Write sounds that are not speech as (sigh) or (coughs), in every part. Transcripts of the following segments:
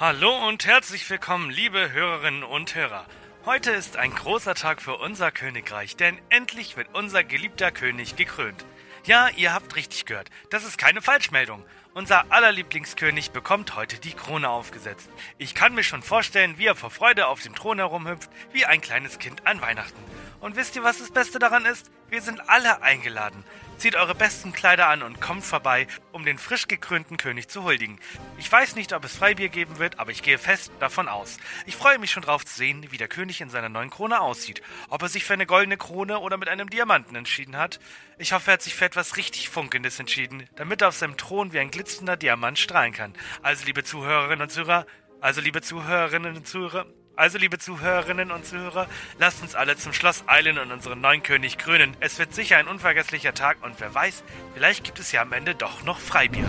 Hallo und herzlich willkommen, liebe Hörerinnen und Hörer. Heute ist ein großer Tag für unser Königreich, denn endlich wird unser geliebter König gekrönt. Ja, ihr habt richtig gehört, das ist keine Falschmeldung. Unser aller Lieblingskönig bekommt heute die Krone aufgesetzt. Ich kann mir schon vorstellen, wie er vor Freude auf dem Thron herumhüpft, wie ein kleines Kind an Weihnachten. Und wisst ihr, was das Beste daran ist? Wir sind alle eingeladen. Zieht eure besten Kleider an und kommt vorbei, um den frisch gekrönten König zu huldigen. Ich weiß nicht, ob es Freibier geben wird, aber ich gehe fest davon aus. Ich freue mich schon drauf zu sehen, wie der König in seiner neuen Krone aussieht. Ob er sich für eine goldene Krone oder mit einem Diamanten entschieden hat. Ich hoffe, er hat sich für etwas richtig Funkendes entschieden, damit er auf seinem Thron wie ein glitzernder Diamant strahlen kann. Also, liebe Zuhörerinnen und Zuhörer, also, liebe Zuhörerinnen und Zuhörer, also, liebe Zuhörerinnen und Zuhörer, lasst uns alle zum Schloss eilen und unseren neuen König krönen. Es wird sicher ein unvergesslicher Tag und wer weiß, vielleicht gibt es ja am Ende doch noch Freibier.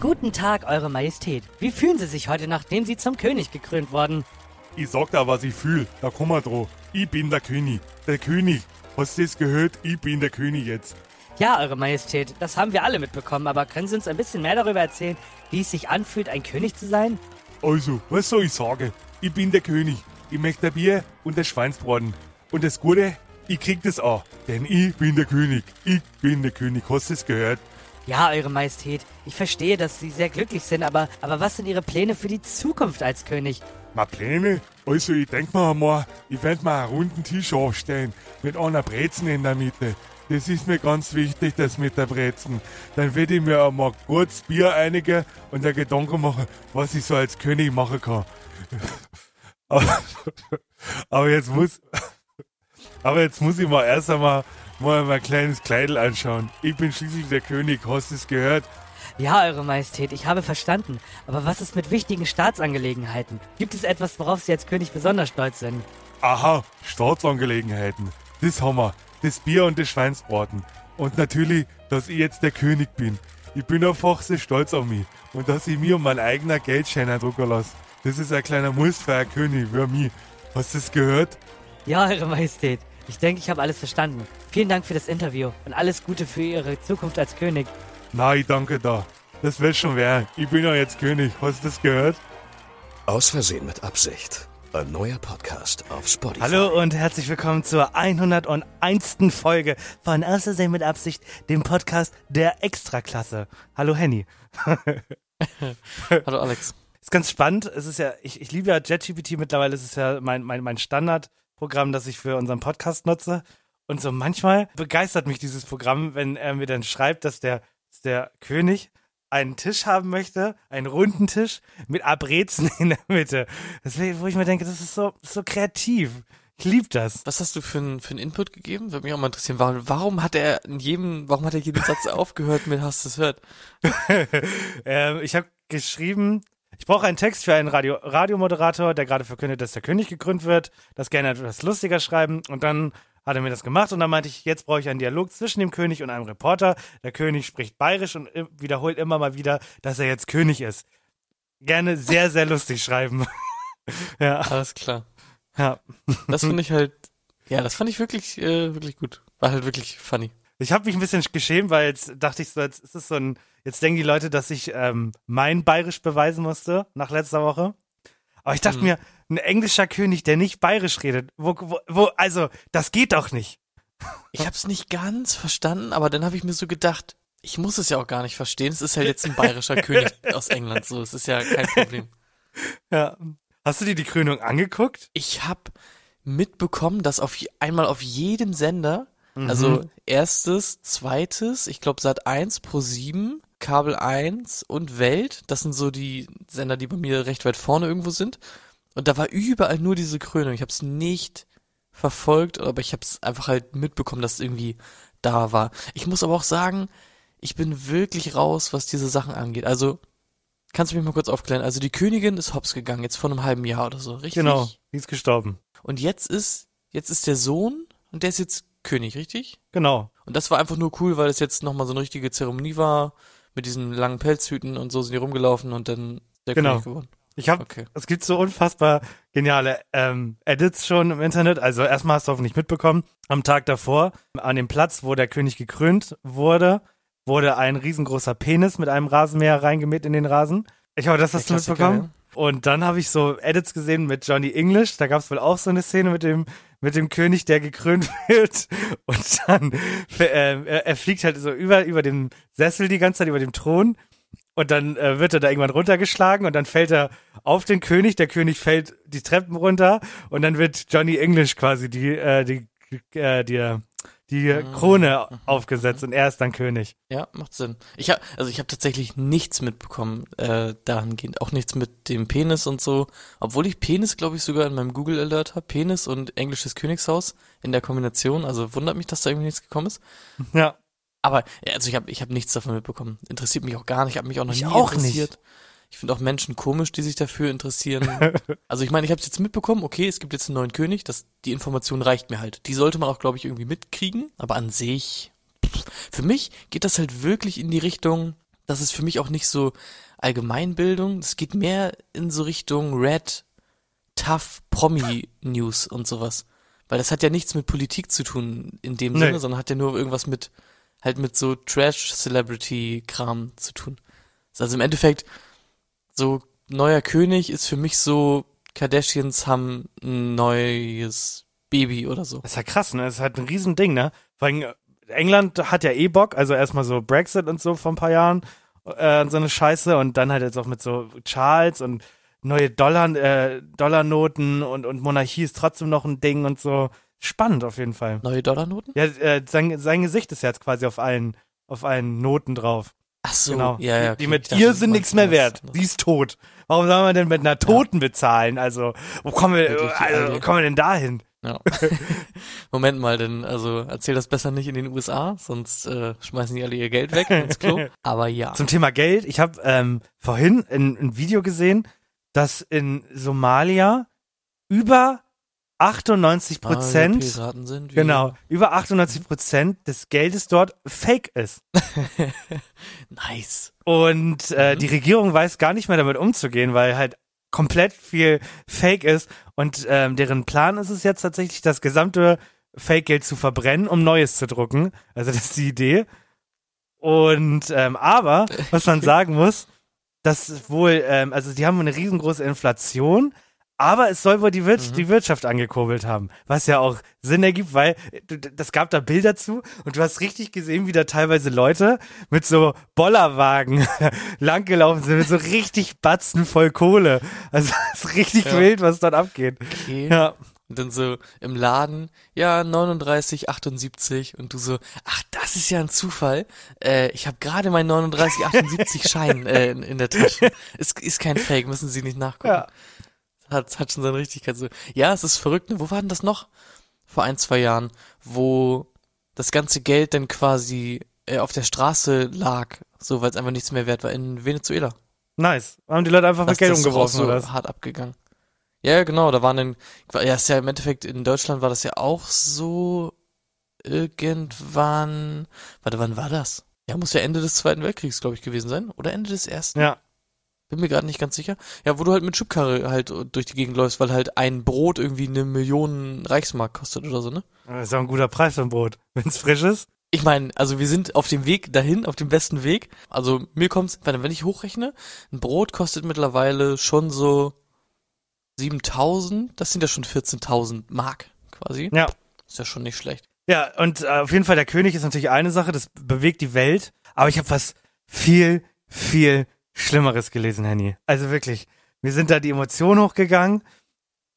Guten Tag, Eure Majestät. Wie fühlen Sie sich heute, nachdem Sie zum König gekrönt wurden? Ich sag da, was ich fühl. Da komm mal drauf. Ich bin der König. Der König. Hast du das gehört? Ich bin der König jetzt. Ja, Eure Majestät, das haben wir alle mitbekommen, aber können Sie uns ein bisschen mehr darüber erzählen, wie es sich anfühlt, ein König zu sein? Also, was soll ich sagen? Ich bin der König. Ich möchte ein Bier und ein Schweinsbraten. Und das Gute, ich krieg das auch. Denn ich bin der König. Ich bin der König. Hast du es gehört? Ja, Eure Majestät, ich verstehe, dass Sie sehr glücklich sind, aber, aber was sind Ihre Pläne für die Zukunft als König? Meine Pläne? Also, ich denk mir einmal, ich werd mal einen runden Tisch aufstellen. Mit einer Brezen in der Mitte. Das ist mir ganz wichtig, das mit der Brezen. Dann werd ich mir einmal kurz Bier einigen und der Gedanken machen, was ich so als König machen kann. Aber, (laughs) aber jetzt muss, aber jetzt muss ich mal erst einmal mal mein kleines Kleidel anschauen. Ich bin schließlich der König, hast du es gehört? Ja, Eure Majestät, ich habe verstanden. Aber was ist mit wichtigen Staatsangelegenheiten? Gibt es etwas, worauf Sie als König besonders stolz sind? Aha, Staatsangelegenheiten. Das haben wir. Das Bier und das Schweinsbraten. Und natürlich, dass ich jetzt der König bin. Ich bin einfach so stolz auf mich. Und dass ich mir um meinen eigenen Geldschein drucken lasse. Das ist ein kleiner Muss für einen König, wie mich. Hast du das gehört? Ja, Eure Majestät. Ich denke, ich habe alles verstanden. Vielen Dank für das Interview und alles Gute für Ihre Zukunft als König. Na, ich danke da. Das wird schon werden. Ich bin ja jetzt König. Hast du das gehört? Aus Versehen mit Absicht. Ein neuer Podcast auf Spotify. Hallo und herzlich willkommen zur 101. Folge von Außersehen mit Absicht, dem Podcast der Extraklasse. Hallo Henny. (laughs) Hallo Alex. Ist ganz spannend. Es ist ja, ich, ich liebe ja JetGPT mittlerweile. Es ist ja mein, mein, mein Standardprogramm, das ich für unseren Podcast nutze. Und so manchmal begeistert mich dieses Programm, wenn er mir dann schreibt, dass der, dass der König einen Tisch haben möchte, einen runden Tisch mit Abrezen in der Mitte. Das, wo ich mir denke, das ist so, so kreativ. Ich liebe das. Was hast du für einen für einen Input gegeben? Würde mich auch mal interessieren. Warum, warum hat er in jedem, warum hat er jeden Satz (laughs) aufgehört mit Hast du es hört? (laughs) ähm, ich habe geschrieben, ich brauche einen Text für einen Radio Radiomoderator, der gerade verkündet, dass der König gekrönt wird, das gerne etwas lustiger schreiben und dann hat er mir das gemacht und dann meinte ich, jetzt brauche ich einen Dialog zwischen dem König und einem Reporter. Der König spricht bayerisch und wiederholt immer mal wieder, dass er jetzt König ist. Gerne sehr, sehr lustig schreiben. (laughs) ja, Alles klar. ja. Das finde (laughs) ich halt, ja, das fand ich wirklich, äh, wirklich gut. War halt wirklich funny. Ich habe mich ein bisschen geschämt, weil jetzt dachte ich so, jetzt ist es so ein, jetzt denken die Leute, dass ich ähm, mein Bayerisch beweisen musste nach letzter Woche. Aber ich dachte Mhm. mir, ein englischer König, der nicht Bayerisch redet, wo, wo, wo, also, das geht doch nicht. Ich hab's nicht ganz verstanden, aber dann habe ich mir so gedacht, ich muss es ja auch gar nicht verstehen. Es ist halt jetzt ein bayerischer (laughs) König aus England, so. Es ist ja kein Problem. (laughs) Ja. Hast du dir die Krönung angeguckt? Ich habe mitbekommen, dass auf einmal auf jedem Sender, also erstes, zweites, ich glaube Sat 1 Pro 7, Kabel 1 und Welt, das sind so die Sender, die bei mir recht weit vorne irgendwo sind. Und da war überall nur diese Krönung. Ich habe es nicht verfolgt, aber ich habe es einfach halt mitbekommen, dass es irgendwie da war. Ich muss aber auch sagen, ich bin wirklich raus, was diese Sachen angeht. Also, kannst du mich mal kurz aufklären? Also, die Königin ist hops gegangen, jetzt vor einem halben Jahr oder so, richtig? Genau, die ist gestorben. Und jetzt ist, jetzt ist der Sohn und der ist jetzt König, richtig? Genau. Und das war einfach nur cool, weil es jetzt nochmal so eine richtige Zeremonie war. Mit diesen langen Pelzhüten und so sind die rumgelaufen und dann der Genau. König geworden. Ich habe, Okay. es gibt so unfassbar geniale ähm, Edits schon im Internet. Also erstmal hast du hoffentlich mitbekommen, am Tag davor, an dem Platz, wo der König gekrönt wurde, wurde ein riesengroßer Penis mit einem Rasenmäher reingemäht in den Rasen. Ich hoffe, das hast du Der Klassiker, mitbekommen. Und dann habe ich so Edits gesehen mit Johnny English. Da gab es wohl auch so eine Szene mit dem mit dem König, der gekrönt (laughs) wird. Und dann äh, er, fliegt halt so über über dem Sessel die ganze Zeit über dem Thron. Und dann äh, wird er da irgendwann runtergeschlagen und dann fällt er auf den König. Der König fällt die Treppen runter und dann wird Johnny English quasi die äh, die äh, die die Mhm. Krone aufgesetzt und er ist dann König. Ja, macht Sinn. Ich habe also ich habe tatsächlich nichts mitbekommen äh, dahingehend, auch nichts mit dem Penis und so, obwohl ich Penis glaube ich sogar in meinem Google Alert habe, Penis und englisches Königshaus in der Kombination, also wundert mich, dass da irgendwie nichts gekommen ist. Ja. Aber also ich habe ich habe nichts davon mitbekommen. Interessiert mich auch gar nicht, habe mich auch noch Ich nie auch interessiert. Ich finde auch Menschen komisch, die sich dafür interessieren. (laughs) also ich meine, ich habe es jetzt mitbekommen, okay, es gibt jetzt einen neuen König, das die Information reicht mir halt. Die sollte man auch glaube ich irgendwie mitkriegen, aber an sich pff, für mich geht das halt wirklich in die Richtung, das ist für mich auch nicht so Allgemeinbildung, es geht mehr in so Richtung Red Tough Promi News und sowas. Weil das hat ja nichts mit Politik zu tun in dem Nee. Sinne, sondern hat ja nur irgendwas mit halt mit so Trash-Celebrity-Kram zu tun. Also im Endeffekt, so neuer König ist für mich so, Kardashians haben ein neues Baby oder so. Das ist ja krass, ne? Das ist halt ein Riesending, ne? Vor allem, äh, England hat ja eh Bock, also erstmal so Brexit und so vor ein paar Jahren, äh, und so eine Scheiße und dann halt jetzt auch mit so Charles und neue Dollar, äh, Dollarnoten und, und Monarchie ist trotzdem noch ein Ding und so. Spannend auf jeden Fall. Neue Dollarnoten? Ja, äh, sein, sein Gesicht ist jetzt quasi auf allen, auf allen Noten drauf. Ach so, genau. ja, ja. die, die okay. mit ihr sind nichts mehr wert. Die ist tot. Warum soll man denn mit einer Toten bezahlen? Also, wo kommen wir, Wirklich, also, wo kommen wir denn dahin? Ja. (laughs) Moment mal, denn also erzähl das besser nicht in den USA, sonst äh, schmeißen die alle ihr Geld weg ins Klo. (laughs) Aber ja. Zum Thema Geld, ich habe ähm, vorhin ein, ein Video gesehen, dass in Somalia über 98 Ah, wir Prozent, Piraten sind wir. genau, über 98 Prozent des Geldes dort fake ist. (laughs) Nice. Und äh, Mhm. die Regierung weiß gar nicht mehr damit umzugehen, weil halt komplett viel Fake ist. Und ähm, deren Plan ist es jetzt tatsächlich, das gesamte Fake-Geld zu verbrennen, um Neues zu drucken. Also das ist die Idee. Und ähm, aber, was man (laughs) sagen muss, dass wohl, ähm, also die haben eine riesengroße Inflation, aber es soll wohl die, Wir die Wirtschaft angekurbelt haben, was ja auch Sinn ergibt, weil das gab da Bilder zu und du hast richtig gesehen, wie da teilweise Leute mit so Bollerwagen (laughs) langgelaufen sind, mit so richtig Batzen voll Kohle. Also (laughs) es ist richtig Ja. wild, was dort abgeht. Okay. Ja. Und dann so im Laden, ja, 39, 78 und du so, ach, das ist ja ein Zufall. Äh, ich habe gerade meinen 39, 78 Schein äh, in, in der Tasche. (laughs) Ist, ist kein Fake, müssen Sie nicht nachgucken. Ja. Hat, hat schon seine Richtigkeit so. Ja, es ist verrückt, ne? Wo war denn das noch? Vor ein, zwei Jahren, wo das ganze Geld dann quasi äh, auf der Straße lag, so weil es einfach nichts mehr wert war, in Venezuela. Nice. Haben die Leute einfach mit Geld umgeworfen, so oder? was? hart abgegangen. Ja, ja, genau, da waren dann, ja, ist ja im Endeffekt in Deutschland war das ja auch so irgendwann, warte, wann war das? Ja, muss ja Ende des Zweiten Weltkriegs, glaube ich, gewesen sein. Oder Ende des Ersten? Ja. Bin mir gerade nicht ganz sicher. Ja, wo du halt mit Schubkarre halt durch die Gegend läufst, weil halt ein Brot irgendwie eine Million Reichsmark kostet oder so, ne? Das ist auch ein guter Preis für ein Brot. (laughs) Wenn es frisch ist. Ich meine, also wir sind auf dem Weg dahin, auf dem besten Weg. Also mir kommt's, wenn wenn ich hochrechne, ein Brot kostet mittlerweile schon so 7000, das sind ja schon 14.000 Mark quasi. Ja. Ist ja schon nicht schlecht. Ja, und äh, auf jeden Fall, der König ist natürlich eine Sache, das bewegt die Welt. Aber ich habe was viel, viel Schlimmeres gelesen, Henny. Also wirklich, mir sind da die Emotionen hochgegangen,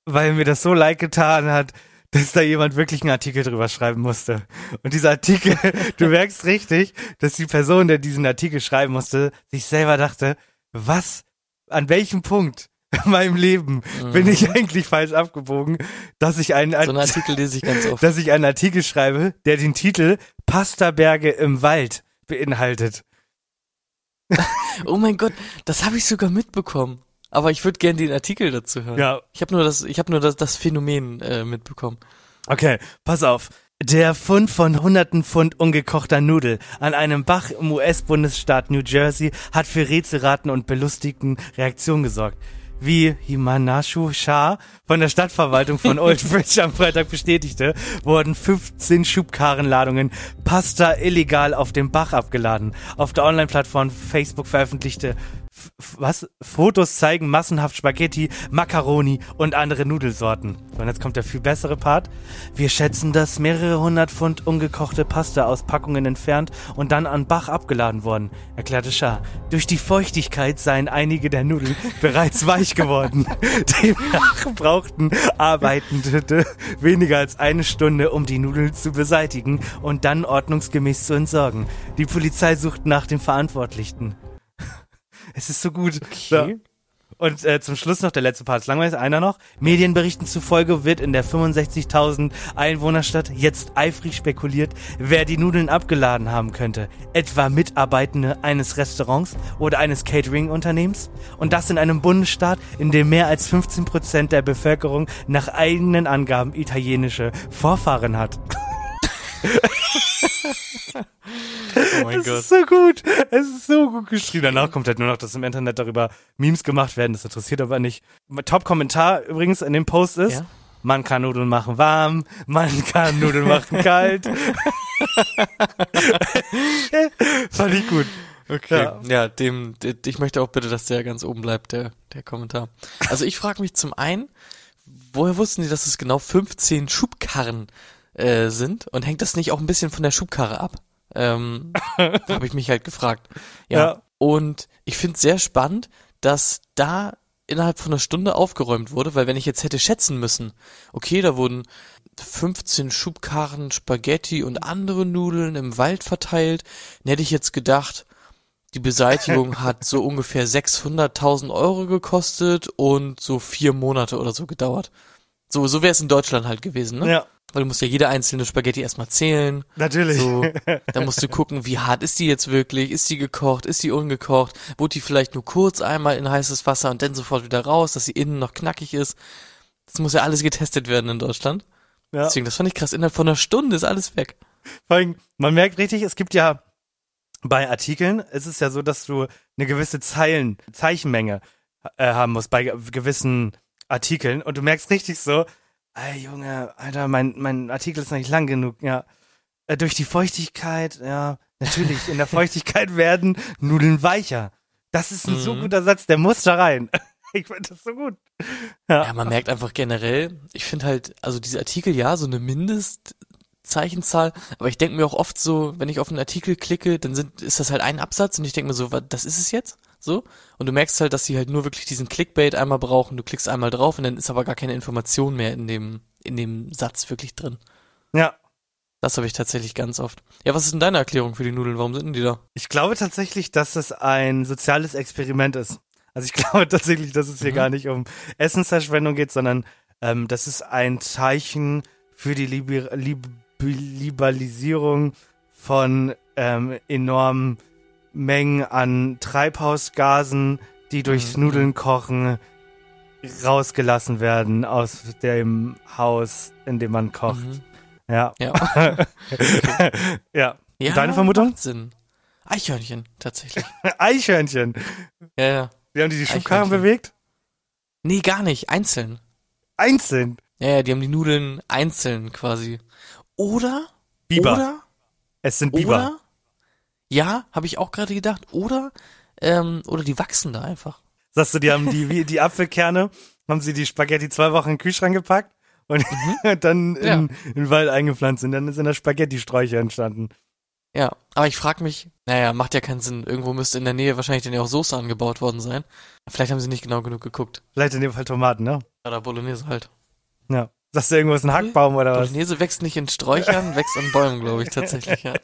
weil mir das so leid getan hat, dass da jemand wirklich einen Artikel drüber schreiben musste. Und dieser Artikel, (laughs) du merkst richtig, dass die Person, der diesen Artikel schreiben musste, sich selber dachte, was, an welchem Punkt in meinem Leben bin ich eigentlich falsch abgebogen, dass ich einen, Mhm. So ein Artikel lese ich ganz oft. dass ich einen Artikel schreibe, der den Titel Pastaberge im Wald beinhaltet. Oh mein Gott, das habe ich sogar mitbekommen. Aber ich würde gerne den Artikel dazu hören. Ja. Ich habe nur das, ich habe nur das, das Phänomen äh, mitbekommen. Okay, pass auf. Der Fund von hunderten Pfund ungekochter Nudel an einem Bach im US-Bundesstaat New Jersey hat für Rätselraten und belustigten Reaktionen gesorgt. Wie Himanashu Shah von der Stadtverwaltung von (laughs) Old Bridge am Freitag bestätigte, wurden 15 Schubkarrenladungen Pasta illegal auf dem Bach abgeladen. Auf der Online-Plattform Facebook veröffentlichte was? Fotos zeigen massenhaft Spaghetti, Macaroni und andere Nudelsorten. So, und jetzt kommt der viel bessere Part. Wir schätzen, dass mehrere hundert Pfund ungekochte Pasta aus Packungen entfernt und dann an Bach abgeladen wurden, erklärte Schah. Durch die Feuchtigkeit seien einige der Nudeln (laughs) bereits weich geworden. (laughs) Demnach brauchten Arbeitende weniger als eine Stunde, um die Nudeln zu beseitigen und dann ordnungsgemäß zu entsorgen. Die Polizei sucht nach dem Verantwortlichen. Es ist so gut. So. Und äh, zum Schluss noch der letzte Part. Ist langweilig, einer noch. Medienberichten zufolge wird in der 65.000 Einwohnerstadt jetzt eifrig spekuliert, wer die Nudeln abgeladen haben könnte. Etwa Mitarbeitende eines Restaurants oder eines Catering-Unternehmens. Und das in einem Bundesstaat, in dem mehr als 15 Prozent der Bevölkerung nach eigenen Angaben italienische Vorfahren hat. (laughs) Oh mein Es ist so gut. Es ist so gut geschrieben. Danach kommt halt nur noch, dass im Internet darüber Memes gemacht werden. Das interessiert aber nicht. Top-Kommentar übrigens in dem Post ist, Ja? man kann Nudeln machen warm, man kann Nudeln machen (laughs) kalt. (laughs) Fand ich gut. Okay. Ja. Ja, dem, de- ich möchte auch bitte, dass der ganz oben bleibt, der, der Kommentar. Also ich frage mich zum einen, woher wussten die, dass es genau 15 Schubkarren äh, sind? Und hängt das nicht auch ein bisschen von der Schubkarre ab? Ähm, (laughs) Habe ich mich halt gefragt. Ja. Ja. Und ich finde es sehr spannend, dass da innerhalb von einer Stunde aufgeräumt wurde, weil wenn ich jetzt hätte schätzen müssen, okay, da wurden 15 Schubkarren Spaghetti und andere Nudeln im Wald verteilt, dann hätte ich jetzt gedacht, die Beseitigung hat so (laughs) ungefähr 600.000 Euro gekostet und so vier Monate oder so gedauert. So, so wäre es in Deutschland halt gewesen, ne? Ja, Weil du musst ja jede einzelne Spaghetti erstmal zählen. natürlich. So, (laughs) dann musst du gucken, wie hart ist die jetzt wirklich? Ist die gekocht? Ist die ungekocht? Wurde die vielleicht nur kurz einmal in heißes Wasser und dann sofort wieder raus, dass sie innen noch knackig ist? Das muss ja alles getestet werden in Deutschland. Ja. Deswegen, das fand ich krass. Innerhalb von einer Stunde ist alles weg. Vor allem, man merkt richtig, es gibt ja bei Artikeln, es ist ja so, dass du eine gewisse Zeilen, Zeichenmenge äh, haben musst bei ge- gewissen Artikeln und du merkst richtig so, ey Junge, Alter, mein, mein Artikel ist noch nicht lang genug, ja. Äh, durch die Feuchtigkeit, ja, natürlich, in der (laughs) Feuchtigkeit werden Nudeln weicher. Das ist ein so Mhm. guter Satz, der muss da rein. (laughs) Ich finde das so gut. Ja, man merkt einfach generell, ich finde halt, also diese Artikel, ja, so eine Mindestzeichenzahl, aber ich denke mir auch oft so, wenn ich auf einen Artikel klicke, dann sind, ist das halt ein Absatz und ich denke mir so, was, das ist es jetzt? So? Und du merkst halt, dass sie halt nur wirklich diesen Clickbait einmal brauchen, du klickst einmal drauf und dann ist aber gar keine Information mehr in dem, in dem Satz wirklich drin. Ja, Das habe ich tatsächlich ganz oft. Ja, was ist denn deine Erklärung für die Nudeln? Warum sind denn die da? Ich glaube tatsächlich, dass es ein soziales Experiment ist. Also ich (laughs) glaube tatsächlich, dass es hier Mhm. gar nicht um Essensverschwendung geht, sondern ähm, das ist ein Zeichen für die Liber Lib Liberalisierung von ähm, enormen Mengen an Treibhausgasen, die durchs Mhm. Nudeln kochen rausgelassen werden aus dem Haus, in dem man kocht. Mhm. Ja. Ja. (laughs) ja. ja. Deine Vermutung? Sinn. Eichhörnchen, tatsächlich. (laughs) Eichhörnchen. Ja, ja. Wie haben die die Schubkarren bewegt? Nee, gar nicht. Einzeln. Einzeln. Ja, ja, die haben die Nudeln einzeln quasi. Oder? Biber. Oder? Es sind Biber. Oder? Ja, habe ich auch gerade gedacht. Oder? Ähm, oder die wachsen da einfach. Sagst du, die haben die, wie die Apfelkerne, haben sie die Spaghetti zwei Wochen in den Kühlschrank gepackt und (laughs) dann in, Ja. in den Wald eingepflanzt und dann ist in der Spaghetti-Sträuche entstanden. Ja, aber ich frage mich, naja, macht ja keinen Sinn. Irgendwo müsste in der Nähe wahrscheinlich dann ja auch Soße angebaut worden sein. Vielleicht haben sie nicht genau genug geguckt. Vielleicht in dem Fall Tomaten, ne? Oder Bolognese halt. Ja. Sagst du, irgendwo ist ein Hackbaum oder was? Bolognese wächst nicht in Sträuchern, wächst an Bäumen, glaube ich, tatsächlich, ja. (laughs)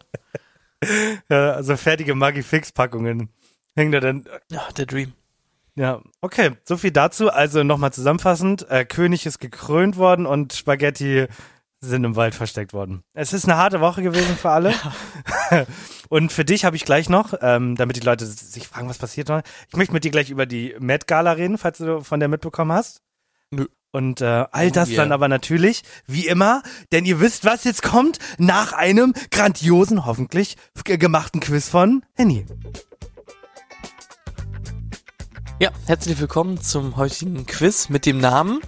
(laughs) Ja, also fertige Maggi-Fix-Packungen. Hängen da dann, Ja, der Dream. ja. Okay, so viel dazu. Also nochmal zusammenfassend. Äh, König ist gekrönt worden und Spaghetti sind im Wald versteckt worden. Es ist eine harte Woche gewesen für alle. (laughs) Und für dich habe ich gleich noch, ähm, damit die Leute sich fragen, was passiert noch. Ich möchte mit dir gleich über die Met Gala reden, falls du von der mitbekommen hast. Nö. Und äh, all Oh das yeah. dann aber natürlich, wie immer, denn ihr wisst, was jetzt kommt, nach einem grandiosen, hoffentlich g- gemachten Quiz von Henny. Ja, herzlich willkommen zum heutigen Quiz mit dem Namen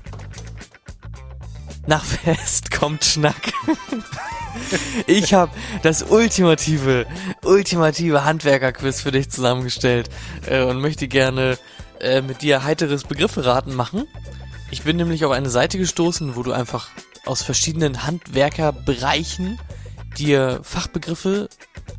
Nach Fest kommt Schnack. (laughs) Ich habe das ultimative, ultimative Handwerker-Quiz für dich zusammengestellt äh, und möchte gerne äh, mit dir heiteres Begriffe-Raten machen. Ich bin nämlich auf eine Seite gestoßen, wo du einfach aus verschiedenen Handwerkerbereichen dir Fachbegriffe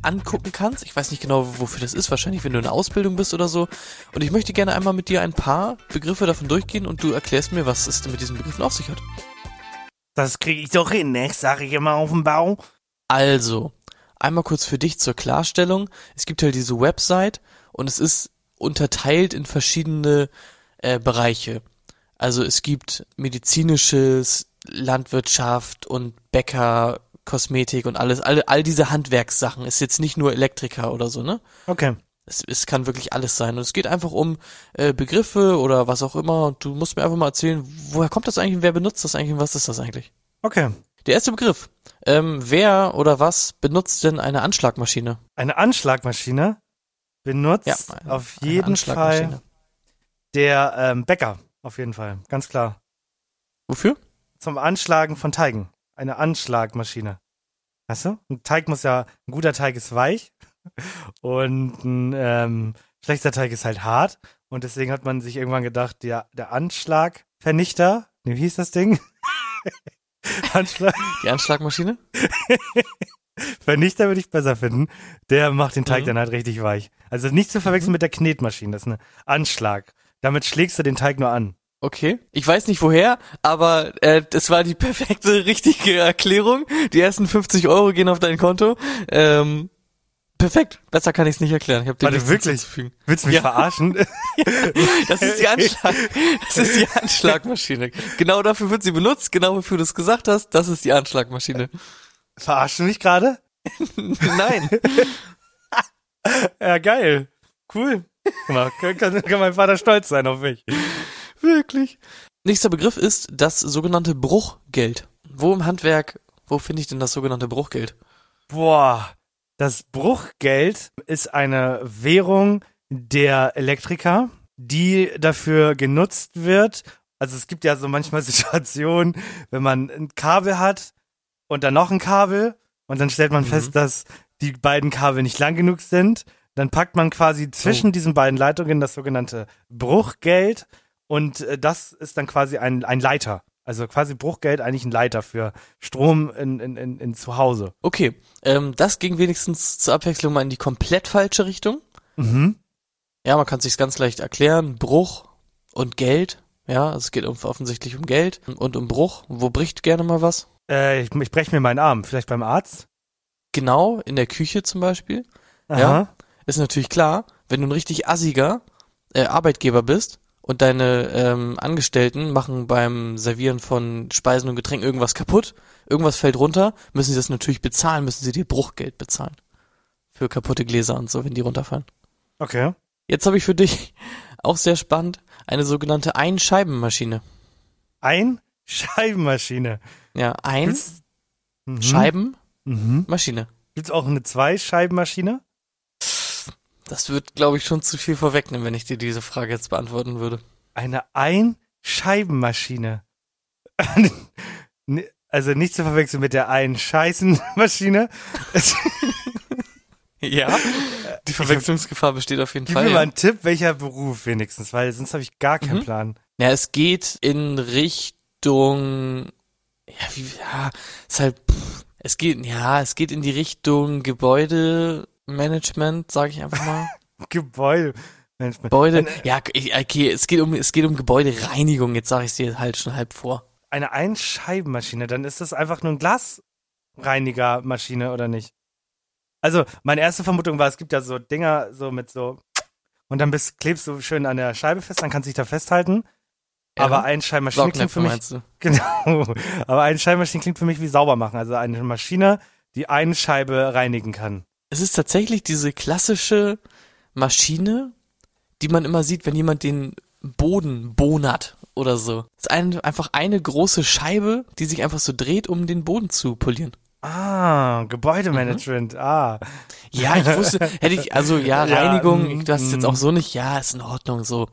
angucken kannst. Ich weiß nicht genau, wofür das ist. Wahrscheinlich, wenn du in der Ausbildung bist oder so. Und ich möchte gerne einmal mit dir ein paar Begriffe davon durchgehen und du erklärst mir, was es denn mit diesen Begriffen auf sich hat. Das kriege ich doch hin, ne? Sag ich immer auf dem Bau. Also, einmal kurz für dich zur Klarstellung. Es gibt halt diese Website und es ist unterteilt in verschiedene äh, Bereiche. Also es gibt medizinisches, Landwirtschaft und Bäcker, Kosmetik und alles, all, all diese Handwerkssachen. Ist jetzt nicht nur Elektriker oder so, ne? Okay. Es, es kann wirklich alles sein. Und es geht einfach um äh, Begriffe oder was auch immer. Und du musst mir einfach mal erzählen, woher kommt das eigentlich und wer benutzt das eigentlich und was ist das eigentlich? Okay. Der erste Begriff. Ähm, wer oder was benutzt denn eine Anschlagmaschine? Eine Anschlagmaschine benutzt Ja, eine- auf jeden. Fall der ähm, Bäcker. Auf jeden Fall. Ganz klar. Wofür? Zum Anschlagen von Teigen. Eine Anschlagmaschine. Weißt du? Ein Teig muss ja, ein guter Teig ist weich (laughs) und ein ähm, schlechter Teig ist halt hart. Und deswegen hat man sich irgendwann gedacht, der, der Anschlagvernichter, wie hieß das Ding? (laughs) Anschlag, Die Anschlagmaschine? (laughs) Vernichter würde ich besser finden. Der macht den Teig Mhm. dann halt richtig weich. Also nicht zu verwechseln mit der Knetmaschine, das ist eine Anschlag. Damit schlägst du den Teig nur an. Okay. Ich weiß nicht woher, aber äh, das war die (laughs) perfekte, richtige Erklärung. Die ersten 50 Euro gehen auf dein Konto. Ähm, perfekt. Besser kann ich es nicht erklären. Ich habe dir Warte, wirklich? Willst du mich Ja. verarschen? (laughs) Das ist die Anschlag. Das ist die Anschlagmaschine. Genau dafür wird sie benutzt. Genau wofür du es gesagt hast. Das ist die Anschlagmaschine. Verarschen mich gerade? (laughs) Nein. Ja, geil. Cool. Kann, kann, kann mein Vater stolz sein auf mich. Wirklich. Nächster Begriff ist das sogenannte Bruchgeld. Wo im Handwerk, wo finde ich denn das sogenannte Bruchgeld? Boah, das Bruchgeld ist eine Währung der Elektriker, die dafür genutzt wird. Also es gibt ja so manchmal (laughs) Situationen, wenn man ein Kabel hat und dann noch ein Kabel und dann stellt man Mhm. fest, dass die beiden Kabel nicht lang genug sind. Dann packt man quasi zwischen diesen beiden Leitungen das sogenannte Bruchgeld und äh, das ist dann quasi ein, ein Leiter. Also quasi Bruchgeld eigentlich ein Leiter für Strom in, in, in, in zu Hause. Okay, ähm, das ging wenigstens zur Abwechslung mal in die komplett falsche Richtung. Mhm. Ja, man kann sich's ganz leicht erklären. Bruch und Geld. Ja, also es geht um, offensichtlich um Geld und um Bruch. Wo bricht gerne mal was? Äh, ich, ich breche mir meinen Arm. Vielleicht beim Arzt? Genau, in der Küche zum Beispiel. Aha. Ja. Ist natürlich klar, wenn du ein richtig assiger äh, Arbeitgeber bist und deine ähm, Angestellten machen beim Servieren von Speisen und Getränken irgendwas kaputt, irgendwas fällt runter, müssen sie das natürlich bezahlen, müssen sie dir Bruchgeld bezahlen. Für kaputte Gläser und so, wenn die runterfallen. Okay. Jetzt habe ich für dich (laughs) auch sehr spannend eine sogenannte Einscheibenmaschine. Ein Scheibenmaschine. Ja, ein Gibt's- Mhm. Scheibenmaschine. Mhm. Gibt's auch eine Zwei-Scheibenmaschine? Das wird, glaube ich, schon zu viel vorwegnehmen, wenn ich dir diese Frage jetzt beantworten würde. Eine Ein-Scheibenmaschine. (laughs) also nicht zu verwechseln mit der Ein-Scheißen-Maschine. (laughs) Ja, die Verwechslungsgefahr besteht auf jeden Gib Fall. mir mal Ja. einen Tipp, welcher Beruf wenigstens, weil sonst habe ich gar keinen Mhm. Plan. ja, es geht in Richtung, ja, wie, ja, ist halt, pff, es geht, ja, es geht in die Richtung Gebäudemanagement, sage ich einfach mal. (laughs) Gebäude. Mensch, Gebäude, ja, okay, es geht um, es geht um Gebäudereinigung, jetzt sage ich dir halt schon halb vor. Eine Einscheibenmaschine, dann ist das einfach nur ein Glasreinigermaschine oder nicht? Also, meine erste Vermutung war, es gibt ja so Dinger so mit so und dann bist, klebst du schön an der Scheibe fest, dann kannst du dich da festhalten. Aber Einscheibenmaschine klingt für mich (laughs) genau. Aber Einscheibenmaschine klingt für mich wie sauber machen. Also eine Maschine, die eine Scheibe reinigen kann. Es ist tatsächlich diese klassische Maschine, die man immer sieht, wenn jemand den Boden bonert oder so. Es ist ein, einfach eine große Scheibe, die sich einfach so dreht, um den Boden zu polieren. Ah, Gebäudemanagement. Ah, Ja, ich wusste, hätte ich, also ja, (laughs) Ja, Reinigung, mm, du hast es jetzt mm. auch so nicht, ja, ist in Ordnung, so.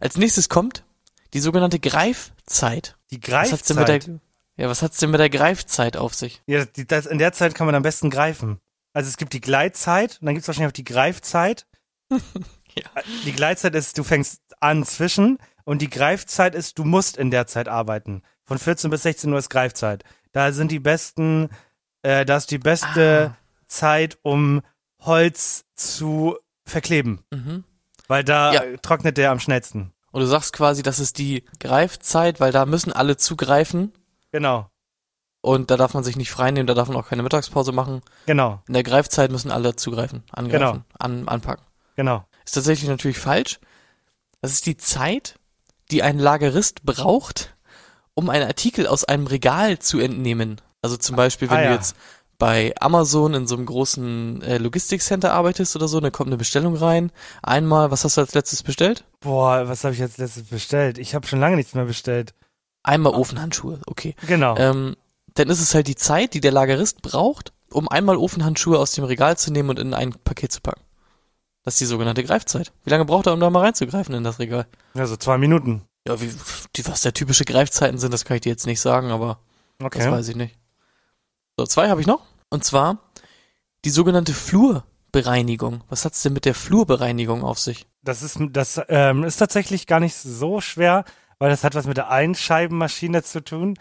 Als nächstes kommt die sogenannte Greifzeit. die Was hat's denn mit der, Greifzeit. ja, was hat's denn mit der Greifzeit auf sich? Ja, die, das, in der Zeit kann man am besten greifen. Also es gibt die Gleitzeit und dann gibt es wahrscheinlich auch die Greifzeit. (laughs) Ja. Die Gleitzeit ist, du fängst an zwischen und die Greifzeit ist, du musst in der Zeit arbeiten. Von 14 bis 16 Uhr ist Greifzeit. Da sind die besten, äh, da ist die beste Ah. Zeit, um Holz zu verkleben. Mhm. Weil da Ja. äh, trocknet der am schnellsten. Und du sagst quasi, das ist die Greifzeit, weil da müssen alle zugreifen Genau, und da darf man sich nicht freinehmen, da darf man auch keine Mittagspause machen. genau, In der Greifzeit müssen alle zugreifen, angreifen, an, anpacken. genau. Ist tatsächlich natürlich falsch. Das ist die Zeit, die ein Lagerist braucht, um einen Artikel aus einem Regal zu entnehmen. Also zum Beispiel, wenn Ah, du ja. jetzt bei Amazon in so einem großen äh, Logistikcenter arbeitest oder so, dann kommt eine Bestellung rein. Einmal, was hast du als letztes bestellt? Boah, was habe ich jetzt letztes bestellt? Ich habe schon lange nichts mehr bestellt. Einmal Ofenhandschuhe, okay. Genau. Ähm, dann ist es halt die Zeit, die der Lagerist braucht, um einmal Ofenhandschuhe aus dem Regal zu nehmen und in ein Paket zu packen. Das ist die sogenannte Greifzeit. Wie lange braucht er, um da mal reinzugreifen in das Regal? Ja, so zwei Minuten. Ja, wie, die, was da typische Greifzeiten sind, das kann ich dir jetzt nicht sagen, aber das Okay. weiß ich nicht. So, zwei habe ich noch. Und zwar die sogenannte Flurbereinigung. Was hat's denn mit der Flurbereinigung auf sich? Das ist, das ähm, ist tatsächlich gar nicht so schwer, weil das hat was mit der Einscheibenmaschine zu tun.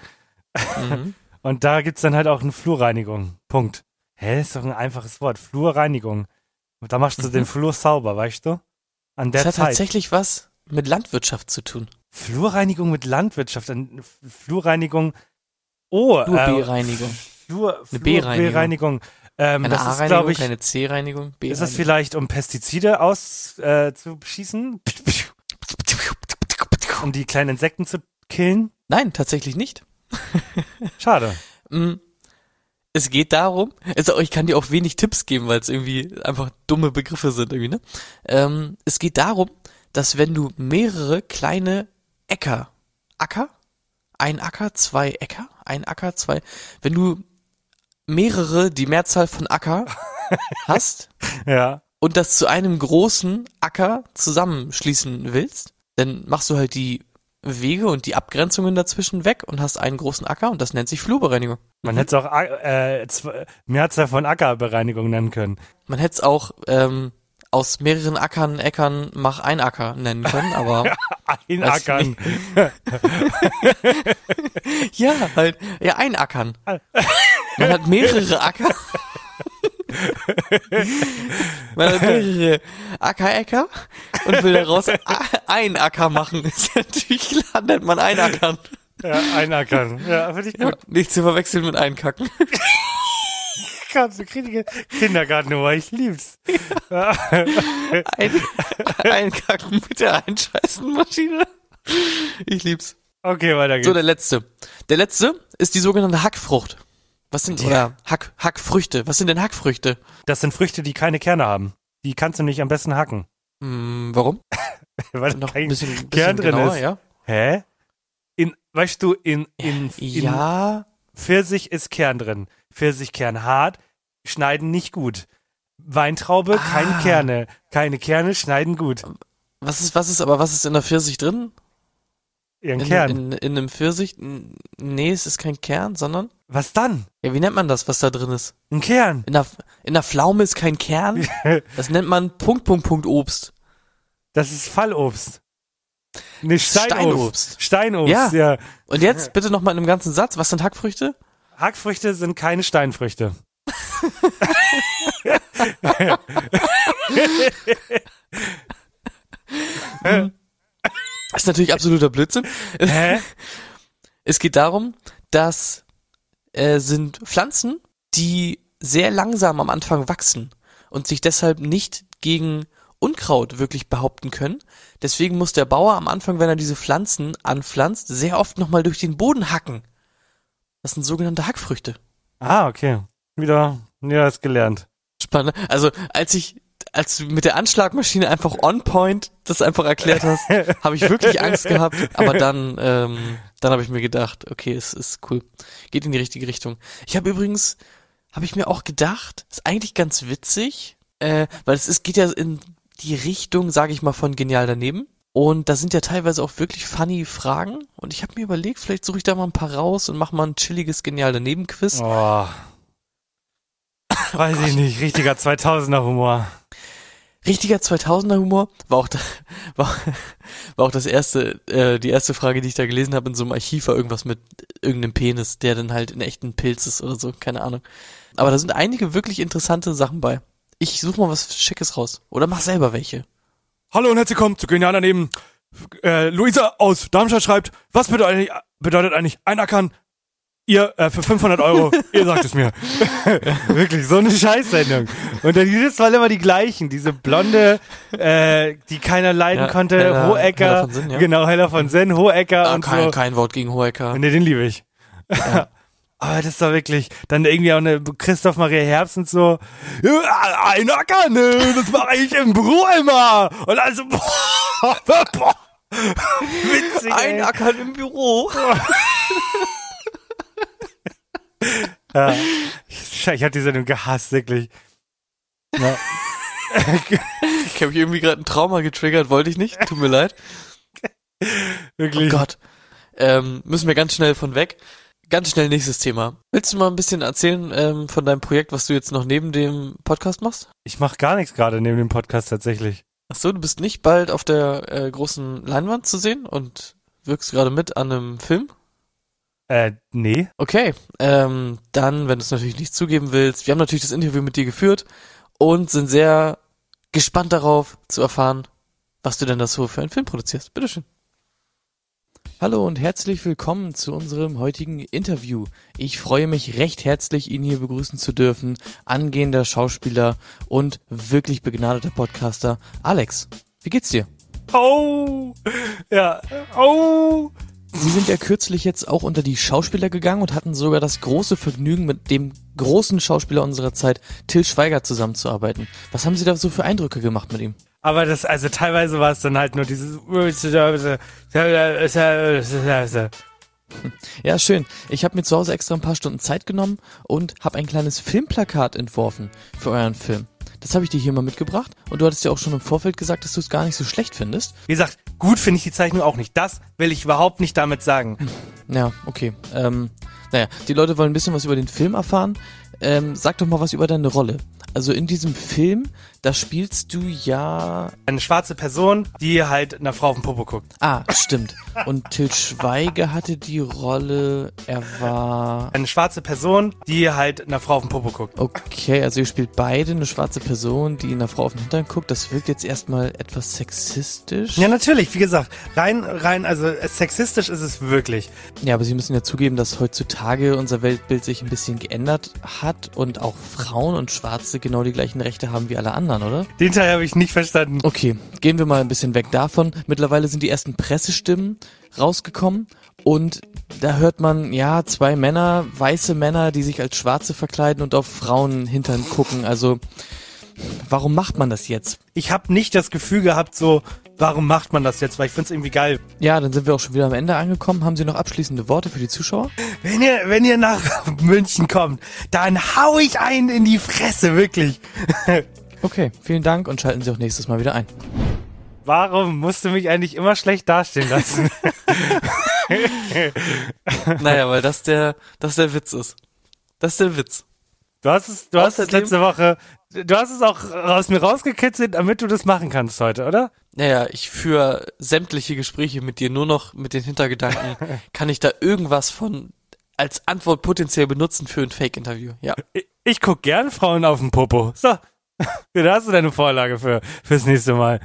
Mhm. (laughs) Und da gibt's dann halt auch eine Flurreinigung. Punkt. Hä, ist doch ein einfaches Wort. Flurreinigung. Und da machst du Mhm. den Flur sauber, weißt du? An der Das hat Zeit. tatsächlich was mit Landwirtschaft zu tun. Flurreinigung mit Landwirtschaft. An- Flurreinigung. Oh, Flur-B-Reinigung. Äh, Flur, Eine B-Reinigung. Ähm, das ist, A-Reinigung, glaube ich, keine C-Reinigung, ist das vielleicht, um Pestizide auszuschießen? Äh, (laughs) um die kleinen Insekten zu killen? Nein, tatsächlich nicht. (laughs) Schade. Mm, Es geht darum, also ich kann dir auch wenig Tipps geben, weil es irgendwie einfach dumme Begriffe sind irgendwie, ne? Ähm, es geht darum, dass wenn du mehrere kleine Äcker, Acker, ein Acker, zwei Äcker, ein Acker, zwei, wenn du mehrere, die Mehrzahl von Acker (laughs) hast Ja. und das zu einem großen Acker zusammenschließen willst, dann machst du halt die Wege und die Abgrenzungen dazwischen weg und hast einen großen Acker und das nennt sich Flurbereinigung. Man hätte es auch äh, zwei- Mehrzahl von Ackerbereinigung nennen können. Man hätte es auch ähm, aus mehreren Ackern, Äckern, mach ein Acker nennen können, aber (laughs) Einackern. (laughs) ja, halt, ja, einackern. Man hat mehrere Acker. (laughs) (laughs) Man hat mehrere Ackeräcker und will daraus ein Acker machen. (laughs) Ist natürlich klar, nennt man einackern. Ja, einackern. Ja, finde ich Ja, gut. nicht zu verwechseln mit einkacken. (laughs) Ganz so kritige Kindergartennummer, ich lieb's. Ein, einkacken mit der Einscheißenmaschine. Ich lieb's. Okay, weiter geht's. So, der letzte. Der letzte ist die sogenannte Hackfrucht. Was sind, oder Hack, Hackfrüchte. Was sind denn Hackfrüchte? das sind Früchte, die keine Kerne haben. Die kannst du nicht am besten hacken. Hm, warum? (laughs) Weil da Noch kein ein bisschen, bisschen Kern drin genauer, ist. ja? Hä? In, weißt du, in, in, in Ja, Pfirsich ist Kern drin. Pfirsichkern hart, schneiden nicht gut. Weintraube, keine Ah. Kerne. Keine Kerne, schneiden gut. was ist, was ist, aber was ist in der Pfirsich drin? Ihren In, Kern. in, in einem Pfirsich? Nee, es ist kein Kern, sondern, Was dann? ja, wie nennt man das, was da drin ist? Ein Kern. In der, in der Pflaume ist kein Kern? (laughs) Das nennt man Punkt, Punkt, Punkt Obst. Das ist Fallobst. Ne, Steinobst. Steinobst. Steinobst, Ja. ja. Und jetzt bitte nochmal in einem ganzen Satz, was sind Hackfrüchte? Hackfrüchte sind keine Steinfrüchte. (laughs) (laughs) Das ist natürlich absoluter Blödsinn. Hä? (laughs) Es geht darum, dass äh, sind Pflanzen, die sehr langsam am Anfang wachsen und sich deshalb nicht gegen Unkraut wirklich behaupten können. Deswegen muss der Bauer am Anfang, wenn er diese Pflanzen anpflanzt, sehr oft nochmal durch den Boden hacken. Das sind sogenannte Hackfrüchte. Ah, okay. Wieder, ja, ist gelernt. Spannend. Also, als ich, als du mit der Anschlagmaschine einfach on point das einfach erklärt hast, (laughs) habe ich wirklich Angst gehabt. Aber dann, ähm, dann habe ich mir gedacht, okay, es ist cool. Geht in die richtige Richtung. Ich habe übrigens, habe ich mir auch gedacht, ist eigentlich ganz witzig, äh, weil es ist, geht ja in die Richtung, sage ich mal, von genial daneben. Und da sind ja teilweise auch wirklich funny Fragen. Und ich habe mir überlegt, vielleicht suche ich da mal ein paar raus und mache mal ein chilliges genial daneben Quiz. Oh. (coughs) Weiß ich nicht, richtiger 2000er Humor. Richtiger 2000er Humor war auch da, (laughs) war, war auch das erste äh, die erste Frage, die ich da gelesen habe in so einem Archiv war irgendwas mit irgendeinem Penis, der dann halt in echten Pilz ist oder so, keine Ahnung. Aber da sind einige wirklich interessante Sachen bei. Ich suche mal was Schickes raus oder mach selber welche. Hallo und herzlich willkommen zu Genial daneben. Äh, Luisa aus Darmstadt schreibt, was bedeutet eigentlich, bedeutet eigentlich Einackern? Ihr äh, für 500 Euro, (laughs) ihr sagt es mir. (laughs) Wirklich, so eine Scheißsendung. Und dann jedes Mal immer die gleichen. Diese blonde, äh, die keiner leiden Ja, konnte, Hella- Hohecker. Hella von Sinn, ja. Genau, Heller von Sinn, Hohecker Ah, und kein, so. kein Wort gegen Hohecker. Nee, den liebe ich. (laughs) Aber das ist doch wirklich, dann irgendwie auch eine Christoph Maria Herbst und so, ja, Einackern, ne, das mache ich im Büro immer. Und also, boah, boah, witzig, ey. Ackern im Büro. (laughs) Ja. Ich, ich habe die Sendung gehasst, wirklich. Ja. (laughs) Ich habe irgendwie gerade ein Trauma getriggert, wollte ich nicht. Tut mir leid. (laughs) Oh wirklich. Gott. Ähm, müssen wir ganz schnell von weg. Ganz schnell nächstes Thema. Willst du mal ein bisschen erzählen ähm, von deinem Projekt, was du jetzt noch neben dem Podcast machst? Ich mache gar nichts gerade neben dem Podcast tatsächlich. Ach so, du bist nicht bald auf der äh, großen Leinwand zu sehen und wirkst gerade mit an einem Film? Äh, nee. Okay, ähm, dann, wenn du es natürlich nicht zugeben willst, wir haben natürlich das Interview mit dir geführt und sind sehr gespannt darauf zu erfahren, was du denn da so für einen Film produzierst. Bitteschön. Hallo und herzlich willkommen zu unserem heutigen Interview. Ich freue mich recht herzlich, ihn hier begrüßen zu dürfen. Angehender Schauspieler und wirklich begnadeter Podcaster Alex. Wie geht's dir? Oh, ja, oh. Sie sind ja kürzlich jetzt auch unter die Schauspieler gegangen und hatten sogar das große Vergnügen, mit dem großen Schauspieler unserer Zeit, Till Schweiger, zusammenzuarbeiten. Was haben Sie da so für Eindrücke gemacht mit ihm? Aber das, also teilweise war es dann halt nur dieses. Ja, schön. Ich habe mir zu Hause extra ein paar Stunden Zeit genommen und habe ein kleines Filmplakat entworfen für euren Film. Das habe ich dir hier mal mitgebracht und du hattest ja auch schon im Vorfeld gesagt, dass du es gar nicht so schlecht findest. Wie gesagt, gut finde ich die Zeichnung auch nicht. Das will ich überhaupt nicht damit sagen. Ja, okay. Ähm, naja, die Leute wollen ein bisschen was über den Film erfahren. Ähm, sag doch mal was über deine Rolle. Also in diesem Film, da spielst du ja. Eine schwarze Person, die halt einer Frau auf den Popo guckt. Ah, stimmt. Und Til Schweiger hatte die Rolle, er war. Eine schwarze Person, die halt einer Frau auf den Popo guckt. Okay, also ihr spielt beide eine schwarze Person, die einer Frau auf den Hintern guckt. Das wirkt jetzt erstmal etwas sexistisch. Ja, natürlich, wie gesagt, rein, rein, also sexistisch ist es wirklich. Ja, aber Sie müssen ja zugeben, dass heutzutage unser Weltbild sich ein bisschen geändert hat und auch Frauen und Schwarze genau die gleichen Rechte haben wie alle anderen, oder? Den Teil habe ich nicht verstanden. Okay, gehen wir mal ein bisschen weg davon. Mittlerweile sind die ersten Pressestimmen rausgekommen und da hört man, ja, zwei Männer, weiße Männer, die sich als Schwarze verkleiden und auf Frauen hintern gucken. Also, warum macht man das jetzt? Ich habe nicht das Gefühl gehabt, so, warum macht man das jetzt? Weil ich find's irgendwie geil. Ja, dann sind wir auch schon wieder am Ende angekommen. Haben Sie noch abschließende Worte für die Zuschauer? Wenn ihr, wenn ihr nach (laughs) München kommt, dann hau ich einen in die Fresse, wirklich. (laughs) Okay, vielen Dank und schalten Sie auch nächstes Mal wieder ein. Warum musst du mich eigentlich immer schlecht dastehen lassen? (laughs) Naja, weil das der, das der Witz ist. Das ist der Witz. Du hast es, du hast es Außerdem- letzte Woche, du hast es auch aus mir rausgekitzelt, damit du das machen kannst heute, oder? Naja, ich führe sämtliche Gespräche mit dir nur noch mit den Hintergedanken, (laughs) kann ich da irgendwas von als Antwort potenziell benutzen für ein Fake-Interview? Ja. Ich, ich guck gern Frauen auf den Popo. So. Da hast du deine Vorlage für, fürs nächste Mal.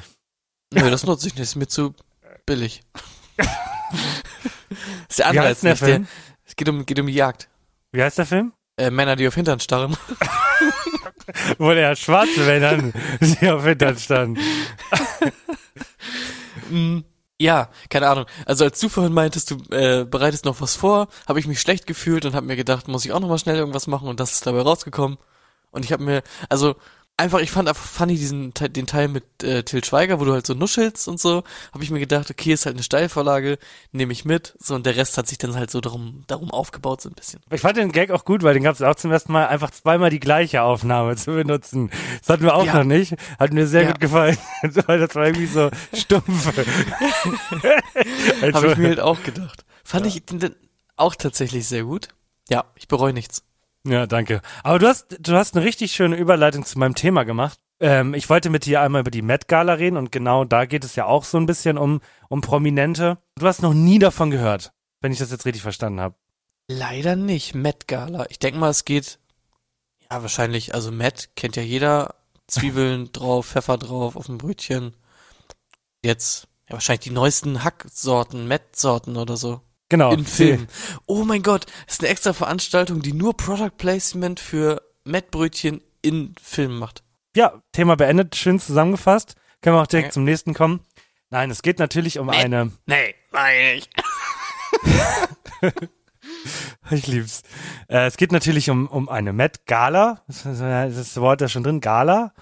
Nö, das nutze ich nicht, ist mir zu billig. (laughs) ist der Anreiz der nicht, der, Film? es geht um, geht um die Jagd. Wie heißt der Film? Äh, Männer, die auf Hintern starren. (laughs) wo der schwarze Männern sie auf Hintern standen. (laughs) Mm, Ja, keine Ahnung. Also als du vorhin meintest, du äh, bereitest noch was vor, habe ich mich schlecht gefühlt und habe mir gedacht, muss ich auch noch mal schnell irgendwas machen und das ist dabei rausgekommen. Und ich habe mir, also einfach, ich fand einfach funny diesen den Teil mit äh, Till Schweiger, wo du halt so nuschelst und so, habe ich mir gedacht, okay, ist halt eine Steilvorlage, nehme ich mit, so und der Rest hat sich dann halt so darum darum aufgebaut so ein bisschen. Ich fand den Gag auch gut, weil den gab es auch zum ersten Mal, einfach zweimal die gleiche Aufnahme zu benutzen. Das hatten wir auch Ja. noch nicht. Hat mir sehr Ja. gut gefallen, (laughs) weil das war irgendwie so stumpf. (laughs) Habe ich mir halt auch gedacht. Fand ich den, den auch tatsächlich sehr gut. Ja, ich bereue nichts. Ja, danke. Aber du hast, du hast eine richtig schöne Überleitung zu meinem Thema gemacht. Ähm, ich wollte mit dir einmal über die Met Gala reden und genau da geht es ja auch so ein bisschen um, um Prominente. Du hast noch nie davon gehört, wenn ich das jetzt richtig verstanden habe. Leider nicht. Met Gala. Ich denke mal, es geht. Ja, wahrscheinlich. Also Met kennt ja jeder. Zwiebeln (laughs) drauf, Pfeffer drauf, auf dem Brötchen. Jetzt, ja, wahrscheinlich die neuesten Hacksorten, Met-Sorten oder so. Genau. In Filmen. Oh mein Gott, das ist eine extra Veranstaltung, die nur Product Placement für Met-Brötchen in Filmen macht. Ja, Thema beendet, schön zusammengefasst. Können wir auch direkt Ja. zum nächsten kommen. Nein, es geht natürlich um Met. eine, Nee, nein, nicht. (laughs) (laughs) ich lieb's. Äh, es geht natürlich um, um eine Met Gala. Das ist äh, das Wort da schon drin, Gala.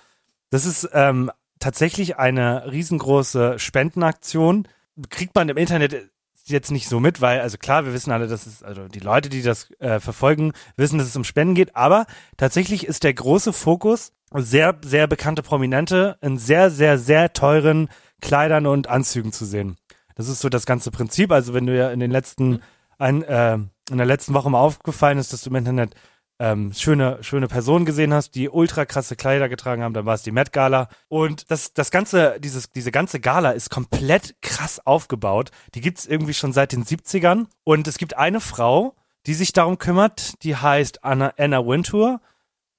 Das ist ähm, tatsächlich eine riesengroße Spendenaktion. Kriegt man im Internet jetzt nicht so mit, weil, also klar, wir wissen alle, dass es, also die Leute, die das äh, verfolgen, wissen, dass es um Spenden geht, aber tatsächlich ist der große Fokus sehr, sehr bekannte Prominente in sehr, sehr, sehr teuren Kleidern und Anzügen zu sehen. Das ist so das ganze Prinzip. Also wenn du ja in den letzten, ein, äh, in der letzten Woche mal aufgefallen ist, dass du im Internet ähm, schöne, schöne Personen gesehen hast, die ultra krasse Kleider getragen haben, dann war es die Met Gala. Und das, das ganze, dieses, diese ganze Gala ist komplett krass aufgebaut. Die gibt's irgendwie schon seit den 70ern. Und es gibt eine Frau, die sich darum kümmert, die heißt Anna, Anna Wintour.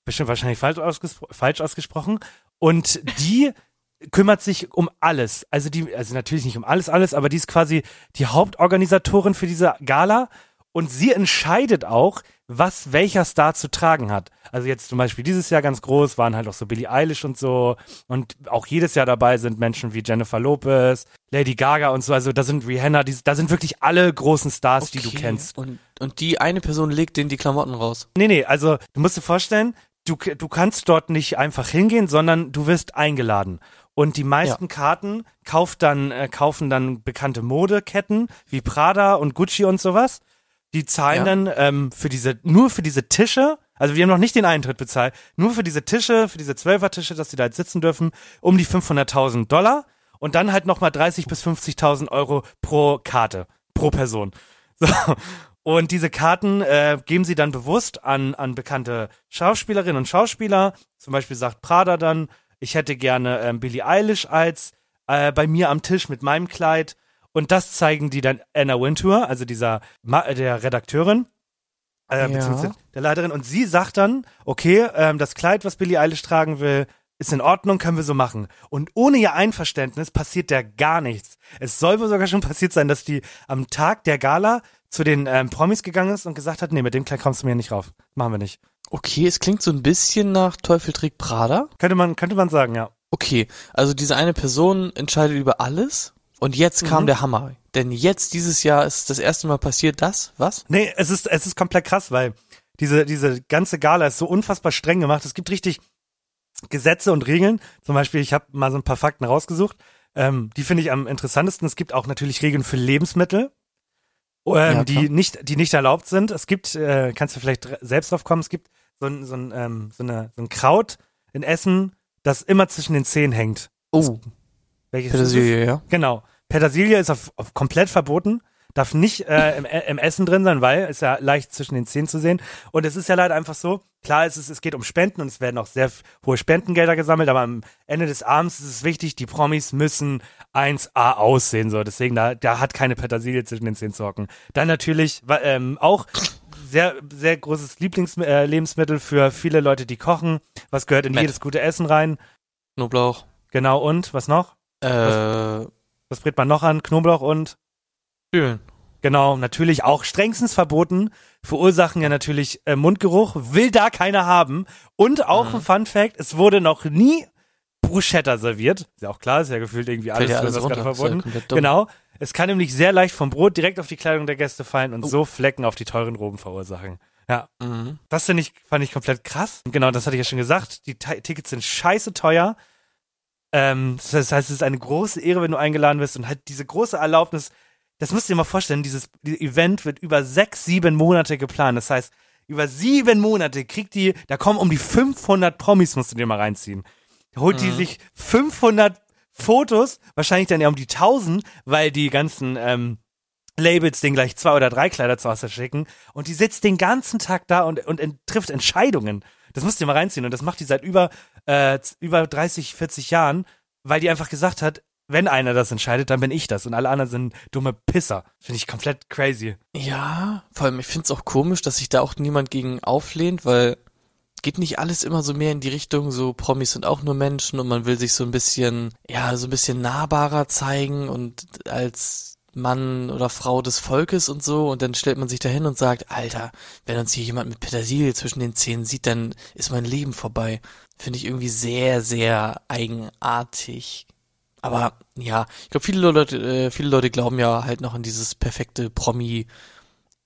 Bestimmt wahrscheinlich falsch, ausgespro falsch ausgesprochen. Und die kümmert sich um alles. Also die, also natürlich nicht um alles, alles, aber die ist quasi die Hauptorganisatorin für diese Gala und sie entscheidet auch, was welcher Star zu tragen hat. Also jetzt zum Beispiel dieses Jahr ganz groß waren halt auch so Billie Eilish und so und auch jedes Jahr dabei sind Menschen wie Jennifer Lopez, Lady Gaga und so. Also da sind Rihanna, die, da sind wirklich alle großen Stars, die du Okay. kennst. Und, und die eine Person legt denen die Klamotten raus. Nee, nee, also du musst dir vorstellen, du, du kannst dort nicht einfach hingehen, sondern du wirst eingeladen. Und die meisten Karten kauft dann, äh, kaufen dann bekannte Modeketten wie Prada und Gucci und sowas. Die zahlen Ja. dann ähm, für diese, nur für diese Tische, also wir haben noch nicht den Eintritt bezahlt, nur für diese Tische, für diese Zwölfertische, dass die da jetzt sitzen dürfen, um die 500.000 Dollar und dann halt nochmal 30 bis 50.000 Euro pro Karte, pro Person. (laughs) So. Und diese Karten äh, geben sie dann bewusst an, an bekannte Schauspielerinnen und Schauspieler. Zum Beispiel sagt Prada dann, ich hätte gerne ähm, Billie Eilish als äh, bei mir am Tisch mit meinem Kleid. Und das zeigen die dann Anna Wintour, also dieser der Redakteurin, äh, Ja. beziehungsweise der Leiterin. Und sie sagt dann, okay, ähm, das Kleid, was Billie Eilish tragen will, ist in Ordnung, können wir so machen. Und ohne ihr Einverständnis passiert da gar nichts. Es soll wohl sogar schon (laughs) passiert sein, dass die am Tag der Gala zu den ähm, Promis gegangen ist und gesagt hat, nee, mit dem Kleid kommst du mir nicht rauf. Machen wir nicht. Okay, es klingt so ein bisschen nach Teufel trägt Prada. Könnte man, könnte man sagen, ja. Okay, also diese eine Person entscheidet über alles und jetzt kam Mhm. der Hammer. Denn jetzt, dieses Jahr, ist das erste Mal passiert das, was? Nee, es ist, es ist komplett krass, weil diese, diese ganze Gala ist so unfassbar streng gemacht. Es gibt richtig Gesetze und Regeln. Zum Beispiel, ich habe mal so ein paar Fakten rausgesucht. Ähm, die finde ich am interessantesten. Es gibt auch natürlich Regeln für Lebensmittel, ähm, Ja, die nicht, die nicht erlaubt sind. Es gibt, äh, kannst du vielleicht selbst drauf kommen, es gibt so ein, so ein, ähm, so eine, so ein Kraut in Essen, das immer zwischen den Zähnen hängt. Oh, Welches es? Petersilie, ja. Genau. Petersilie ist auf, auf komplett verboten. Darf nicht äh, im, im Essen drin sein, weil ist ja leicht zwischen den Zähnen zu sehen. Und es ist ja leider einfach so, klar, es, ist, es geht um Spenden und es werden auch sehr hohe Spendengelder gesammelt, aber am Ende des Abends ist es wichtig, die Promis müssen 1A aussehen. So. Deswegen, da, da hat keine Petersilie zwischen den Zähnen zu hocken. Dann natürlich ähm, auch sehr, sehr großes Lieblingslebensmittel äh, für viele Leute, die kochen. Was gehört in Met. jedes gute Essen rein? Knoblauch. Genau, und was noch? Äh, Was brät man noch an? Knoblauch und Zwiebeln. Genau, natürlich auch strengstens verboten, verursachen ja natürlich äh, Mundgeruch, will da keiner haben. Und auch ein Fun Fact, es wurde noch nie Bruschetta serviert. Ist ja auch klar, ist ja gefühlt irgendwie alles, ja alles irgendwas gerade runter, ja verboten. dumm. genau. Es kann nämlich sehr leicht vom Brot direkt auf die Kleidung der Gäste fallen und so Flecken auf die teuren Roben verursachen. Ja, Mhm. das finde ich, fand ich komplett krass. Genau, das hatte ich ja schon gesagt. Die Ti- Tickets sind scheiße teuer. Ähm, das heißt, es ist eine große Ehre, wenn du eingeladen bist und halt diese große Erlaubnis. Das musst du dir mal vorstellen, dieses Event wird über sechs, sieben Monate geplant. Das heißt, über sieben Monate kriegt die, da kommen um die 500 Promis, musst du dir mal reinziehen. Da holt die sich 500 Fotos, wahrscheinlich dann ja um die 1000, weil die ganzen ähm, Labels den gleich zwei oder drei Kleider zur Auswahl schicken und die sitzt den ganzen Tag da und, und ent- trifft Entscheidungen. Das musst du dir mal reinziehen und das macht die seit über, äh, über 30, 40 Jahren, weil die einfach gesagt hat, wenn einer das entscheidet, dann bin ich das und alle anderen sind dumme Pisser. Finde ich komplett crazy. Ja, vor allem, ich find's auch komisch, dass sich da auch niemand gegen auflehnt, weil geht nicht alles immer so mehr in die Richtung, so Promis sind auch nur Menschen und man will sich so ein bisschen, ja, so ein bisschen nahbarer zeigen und als Mann oder Frau des Volkes und so und dann stellt man sich dahin und sagt, Alter, wenn uns hier jemand mit Petersilie zwischen den Zähnen sieht, dann ist mein Leben vorbei. Finde ich irgendwie sehr, sehr eigenartig. Aber ja, ich glaube, viele Leute, äh, viele Leute glauben ja halt noch an dieses perfekte Promi-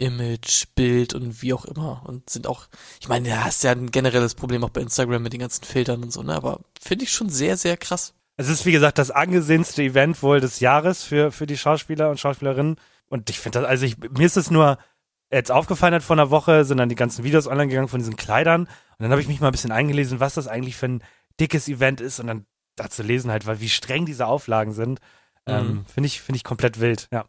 Image, Bild und wie auch immer. Und sind auch, ich meine, da hast ja ein generelles Problem auch bei Instagram mit den ganzen Filtern und so, ne? Aber finde ich schon sehr, sehr krass. Es ist, wie gesagt, das angesehenste Event wohl des Jahres für, für die Schauspieler und Schauspielerinnen. Und ich finde das, also ich, mir ist es nur jetzt aufgefallen hat vor einer Woche, sind dann die ganzen Videos online gegangen von diesen Kleidern. Und dann habe ich mich mal ein bisschen eingelesen, was das eigentlich für ein dickes Event ist. Und dann dazu lesen halt, weil wie streng diese Auflagen sind. Ähm, finde ich, finde ich komplett wild, ja.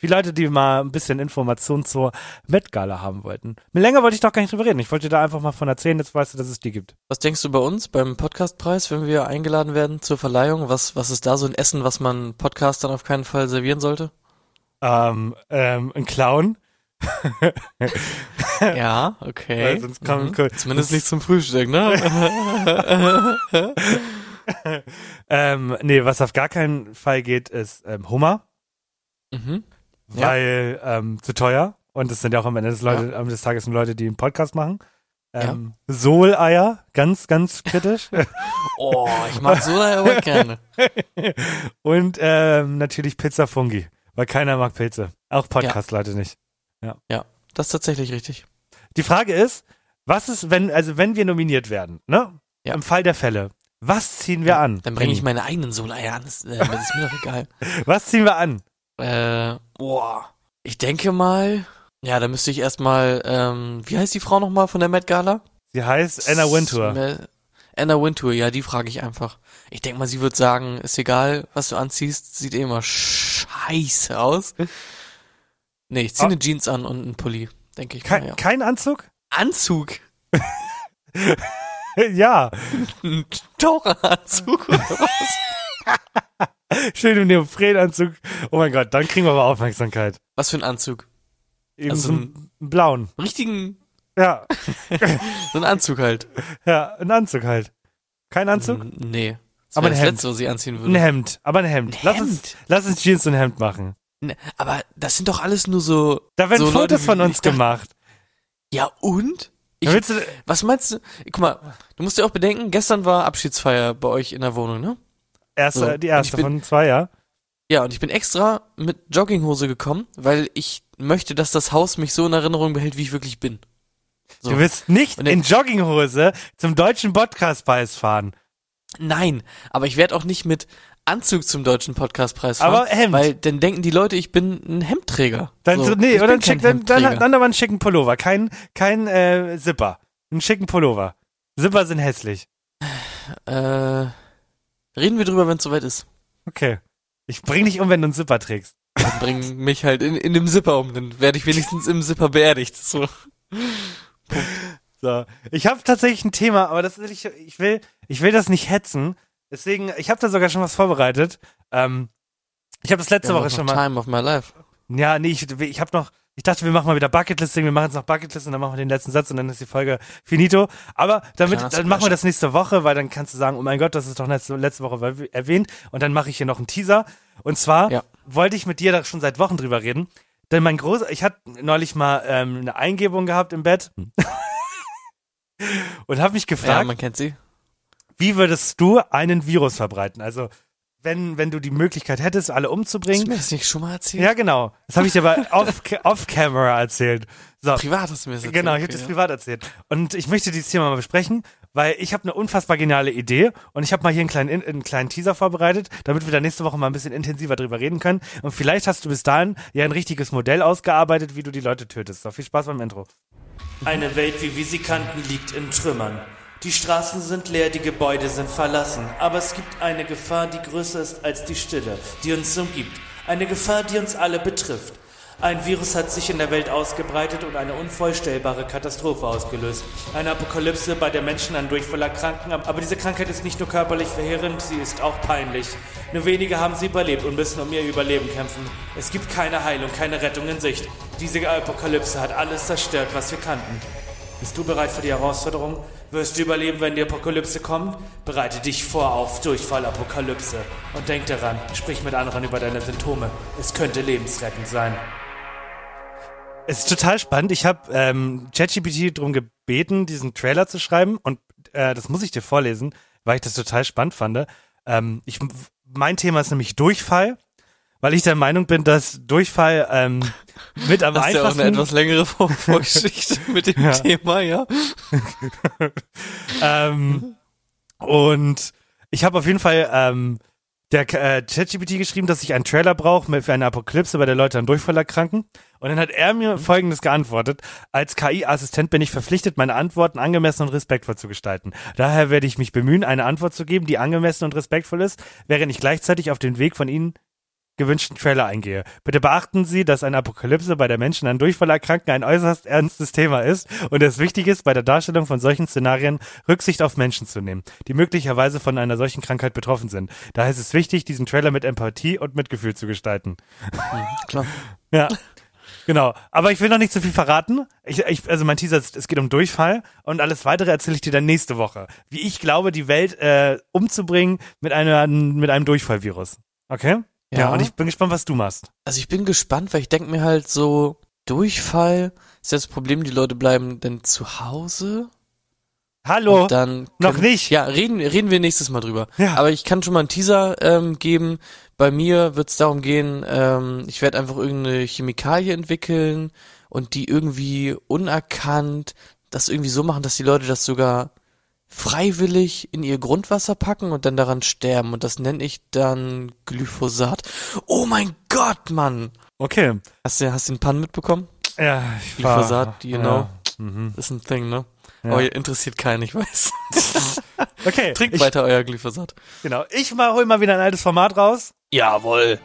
Viele Leute, die mal ein bisschen Informationen zur Met Gala haben wollten. Mit länger wollte ich doch gar nicht drüber reden. Ich wollte dir da einfach mal von erzählen, jetzt weißt du, dass es die gibt. Was denkst du bei uns beim Podcastpreis, wenn wir eingeladen werden zur Verleihung? Was, was ist da so ein Essen, was man Podcastern auf keinen Fall servieren sollte? Ähm, ähm, ein Clown. (laughs) Ja, okay. Weil sonst kann- Mhm. kann- Zumindest nicht zum Frühstück, ne? (laughs) Ähm, nee, was auf gar keinen Fall geht, ist ähm, Hummer, mhm. Ja. weil ähm, zu teuer. Und es sind ja auch am Ende des, Leute, am Ende des Tages nur Leute, die einen Podcast machen. Ähm, Soleier, ganz, ganz kritisch. (laughs) (laughs) Oh, ich mag so aber gerne. (laughs) Und ähm, natürlich Pizza Fungi, weil keiner mag Pilze. Auch Podcast-Leute nicht. Ja, das ist tatsächlich richtig. Die Frage ist, was ist, wenn, also wenn wir nominiert werden, ne? Ja. Im Fall der Fälle, was ziehen wir an? Dann bringe ich meine eigenen Soleier an. Das, äh, das ist mir doch egal. Was ziehen wir an? Äh, boah. Ich denke mal, ja, da müsste ich erstmal, ähm, wie heißt die Frau nochmal von der Met Gala? Sie heißt Anna Wintour. Anna Wintour, ja, die frage ich einfach. Ich denke mal, sie wird sagen, ist egal, was du anziehst, sieht eh immer scheiße aus. Nee, ich ziehe Ah. eine Jeans an und einen Pulli, denke ich Kein, mal, ja. kein Anzug? Anzug. (laughs) ja. Ein Taucheranzug oder was? (laughs) Schön im Neoprenanzug. Oh mein Gott, dann kriegen wir aber Aufmerksamkeit. Was für ein Anzug? Eben Also so einen blauen. Richtigen, Ja, (laughs) so ein Anzug halt. ja, ein Anzug halt. Kein Anzug? Nee. Das Aber ein das Hemd. Letzte, was ich anziehen Ein würde. Hemd, aber ein Hemd. Ein Lass, Uns, Hemd? lass uns Jeans und Hemd machen. Ne, aber das sind doch alles nur so. Da werden so Fotos Leute, von uns gemacht. Ja, und? Ich, was meinst du? Guck mal, du musst dir auch bedenken, gestern war Abschiedsfeier bei euch in der Wohnung, ne? Erste, So, die erste bin- von zwei, ja? Ja, und ich bin extra mit Jogginghose gekommen, weil ich möchte, dass das Haus mich so in Erinnerung behält, wie ich wirklich bin. So. Du wirst nicht Und in dann- Jogginghose zum deutschen Podcastpreis fahren. Nein, aber ich werde auch nicht mit Anzug zum deutschen Podcastpreis fahren. Aber Hemd. Weil dann denken die Leute, ich bin ein Hemdträger. Dann, so, nee, oder dann, schick, dann, dann, dann aber einen schicken Pullover. Kein, kein äh, Zipper. Einen schicken Pullover. Zipper sind hässlich. Äh, reden wir drüber, wenn es soweit ist. Okay. Ich bring dich um, wenn du einen Zipper trägst. Dann bring mich halt in, in dem Zipper um, dann werde ich wenigstens im Zipper beerdigt. So. So. Ich habe tatsächlich ein Thema, aber das will ich, ich will, ich will das nicht hetzen. Deswegen, ich habe da sogar schon was vorbereitet. Ähm, ich habe das letzte Ja, Woche schon mal. Time of my life. Ja, nee, ich, ich habe noch, ich dachte, wir machen mal wieder Bucketlisting, wir machen jetzt noch Bucketlist und dann machen wir den letzten Satz und dann ist die Folge finito. Aber damit, dann machen wir das nächste Woche, weil dann kannst du sagen, oh mein Gott, das ist doch letzte, letzte Woche erw- erwähnt und dann mache ich hier noch einen Teaser. Und zwar Ja. wollte ich mit dir da schon seit Wochen drüber reden. Denn mein großer, ich hatte neulich mal ähm, eine Eingebung gehabt im Bett (laughs) und habe mich Ja, gefragt, man kennt sie. wie würdest du einen Virus verbreiten? Also wenn, wenn du die Möglichkeit hättest, alle Hast du umzubringen. mir das nicht schon mal erzählt? Ja, genau. Das habe ich dir aber (laughs) off, off camera erzählt. So. Privat hast du mir das erzählt. Genau, ich habe okay, das ja. privat erzählt. Und ich möchte dieses Thema mal besprechen, weil ich habe eine unfassbar geniale Idee und ich habe mal hier einen kleinen, einen kleinen Teaser vorbereitet, damit wir da nächste Woche mal ein bisschen intensiver drüber reden können. Und vielleicht hast du bis dahin ja ein richtiges Modell ausgearbeitet, wie du die Leute tötest. So, viel Spaß beim Intro. Eine Welt, wie wir sie kannten, liegt in Trümmern. Die Straßen sind leer, die Gebäude sind verlassen. Aber es gibt eine Gefahr, die größer ist als die Stille, die uns umgibt. Eine Gefahr, die uns alle betrifft. Ein Virus hat sich in der Welt ausgebreitet und eine unvorstellbare Katastrophe ausgelöst. Eine Apokalypse, bei der Menschen an Durchfall erkranken. Aber diese Krankheit ist nicht nur körperlich verheerend, sie ist auch peinlich. Nur wenige haben sie überlebt und müssen um ihr Überleben kämpfen. Es gibt keine Heilung, keine Rettung in Sicht. Diese Apokalypse hat alles zerstört, was wir kannten. Bist du bereit für die Herausforderung? Wirst du überleben, wenn die Apokalypse kommt? Bereite dich vor auf Durchfall-Apokalypse. Und denk daran, sprich mit anderen über deine Symptome. Es könnte lebensrettend sein. Es ist total spannend. Ich habe ähm, ChatGPT darum gebeten, diesen Trailer zu schreiben und äh, das muss ich dir vorlesen, weil ich das total spannend fand. Ähm, ich, mein Thema ist nämlich Durchfall, weil ich der Meinung bin, dass Durchfall ähm, mit am Hast ja auch einfachsten eine etwas längere Vor (laughs) Vorgeschichte mit dem Ja. Thema, ja? (laughs) ähm, und ich habe auf jeden Fall ähm, der äh, ChatGPT geschrieben, dass ich einen Trailer brauche für eine Apokalypse, bei der Leute an Durchfall erkranken. Und dann hat er mir Folgendes geantwortet. Als KI-Assistent bin ich verpflichtet, meine Antworten angemessen und respektvoll zu gestalten. Daher werde ich mich bemühen, eine Antwort zu geben, die angemessen und respektvoll ist, während ich gleichzeitig auf den Weg von Ihnen gewünschten Trailer eingehe. Bitte beachten Sie, dass eine Apokalypse bei der Menschen an Durchfall erkranken ein äußerst ernstes Thema ist und es wichtig ist, bei der Darstellung von solchen Szenarien Rücksicht auf Menschen zu nehmen, die möglicherweise von einer solchen Krankheit betroffen sind. Daher ist es wichtig, diesen Trailer mit Empathie und Mitgefühl zu gestalten. Klar. (laughs) Ja. Genau, aber ich will noch nicht zu viel verraten. Ich, ich, also mein Teaser, ist, es geht um Durchfall und alles weitere erzähle ich dir dann nächste Woche. Wie ich glaube, die Welt äh, umzubringen mit, einer, mit einem Durchfallvirus. Okay? Ja. und ich bin gespannt, was du machst. Also ich bin gespannt, weil ich denke mir halt so, Durchfall ist das Problem, die Leute bleiben dann zu Hause. Hallo? Und dann noch können- nicht. Ja, reden, reden wir nächstes Mal drüber. Ja. Aber ich kann schon mal einen Teaser ähm, geben. Bei mir wird es darum gehen, ähm, ich werde einfach irgendeine Chemikalie entwickeln und die irgendwie unerkannt das irgendwie so machen, dass die Leute das sogar freiwillig in ihr Grundwasser packen und dann daran sterben. Und das nenne ich dann Glyphosat. Oh mein Gott, Mann! Okay. Hast du, hast du den Pan mitbekommen? Ja, ich war, Glyphosat, you know. Ja. Mhm. Das ist ein Thing, ne? Ja. Aber ihr interessiert keinen, ich weiß. (laughs) Okay, (laughs) Trinkt ich, weiter euer Glyphosat. genau. Ich mal, hol mal wieder ein altes Format raus. Jawohl.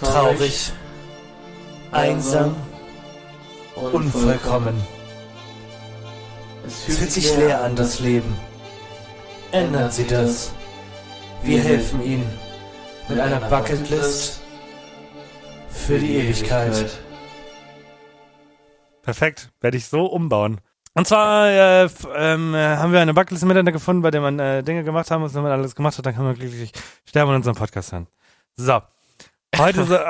Traurig, einsam, unvollkommen. Es fühlt sich leer an, das Leben. Ändern Sie das. Wir helfen Ihnen mit einer Bucketlist für die Ewigkeit. Perfekt, werde ich so umbauen. Und zwar äh, ähm, äh, haben wir eine Bucketlist miteinander gefunden, bei der man äh, Dinge gemacht haben und wenn man alles gemacht hat, dann kann man glücklich sterben und unseren Podcast hören. So. Heute, so, (laughs)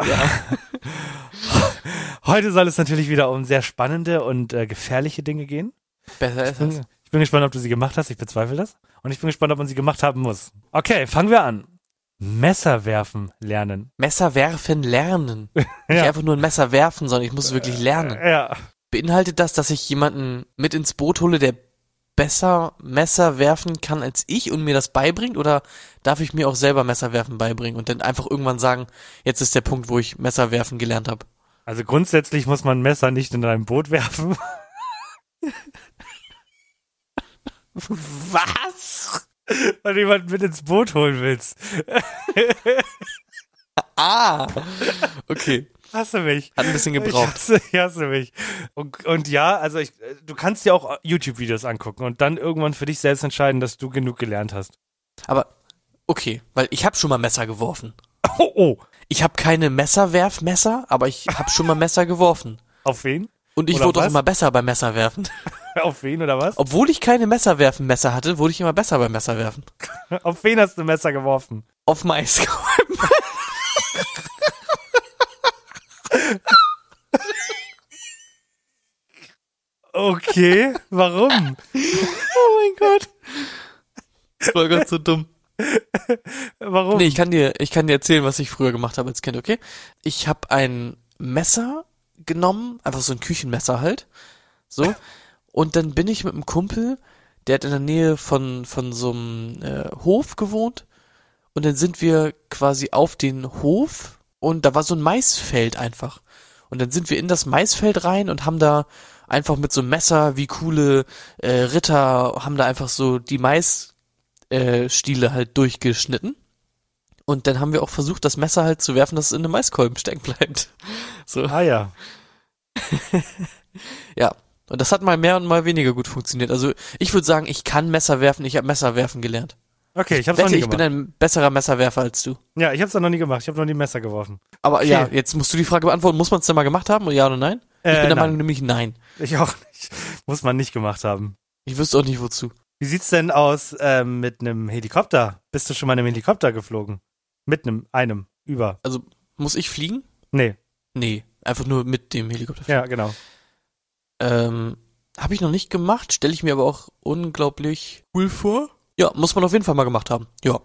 (laughs) heute soll es natürlich wieder um sehr spannende und äh, gefährliche Dinge gehen. Besser ist es. ich bin gespannt, ob du sie gemacht hast. Ich bezweifle das. Und ich bin gespannt, ob man sie gemacht haben muss. Okay, fangen wir an. Messer werfen lernen. Messer werfen lernen. (laughs) Nicht Ja. einfach nur ein Messer werfen, sondern ich muss wirklich lernen. Ja. Beinhaltet das, dass ich jemanden mit ins Boot hole, der besser Messer werfen kann als ich und mir das beibringt? Oder darf ich mir auch selber Messer werfen beibringen und dann einfach irgendwann sagen, jetzt ist der Punkt, wo ich Messer werfen gelernt habe? Also grundsätzlich muss man Messer nicht in ein Boot werfen. (laughs) Was? weil du jemanden mit ins Boot holen willst. Ah, okay. Hasse mich. Hat ein bisschen Ich gebraucht. hasse, ich hasse mich. Und, und ja, also ich, du kannst dir auch YouTube-Videos angucken und dann irgendwann für dich selbst entscheiden, dass du genug gelernt hast. Aber okay, weil ich habe schon mal Messer geworfen. Oh, oh. Ich habe keine Messerwerfmesser, aber ich habe schon mal Messer geworfen. Auf wen? Und ich Oder wurde auch immer besser beim Messerwerfen. (laughs) Auf wen oder was? Obwohl ich keine Messerwerfen-Messer hatte, wurde ich immer besser beim Messerwerfen. (laughs) Auf wen hast du Messer geworfen? Auf Mais. okay, warum? (laughs) Oh mein Gott. Das war ganz so dumm. Warum? Nee, ich kann dir, ich kann dir erzählen, was ich früher gemacht habe als Kind, okay? Ich habe ein Messer genommen, einfach so ein Küchenmesser halt, so, und dann bin ich mit einem Kumpel, der hat in der Nähe von von so einem äh, Hof gewohnt. Und dann sind wir quasi auf den Hof und da war so ein Maisfeld einfach. Und dann sind wir in das Maisfeld rein und haben da einfach mit so einem Messer wie coole äh, Ritter haben da einfach so die Mais äh, halt durchgeschnitten. Und dann haben wir auch versucht, das Messer halt zu werfen, dass es in einem Maiskolben stecken bleibt. (laughs) So, Ah ja. (laughs) ja. Und das hat mal mehr und mal weniger gut funktioniert. Also ich würde sagen, ich kann Messer werfen, ich habe Messer werfen gelernt. Okay, ich hab's noch nie ich bin gemacht. ein besserer Messerwerfer als du. Ja, ich hab's noch nie gemacht. Ich habe noch nie Messer geworfen. Aber Okay. ja, jetzt musst du die Frage beantworten, muss man es denn mal gemacht haben, ja oder nein? Ich Äh, bin der nein. Meinung nämlich nein. Ich auch nicht. (laughs) Muss man nicht gemacht haben. Ich wüsste auch nicht wozu. Wie sieht's denn aus ähm, mit einem Helikopter? Bist du schon mal in einem Helikopter geflogen? Mit einem, einem, über. Also muss ich fliegen? Nee, Nee, einfach nur mit dem Helikopter. ja, genau. Ähm, habe ich noch nicht gemacht, stelle ich mir aber auch unglaublich cool vor. Ja, muss man auf jeden Fall mal gemacht haben. Ja.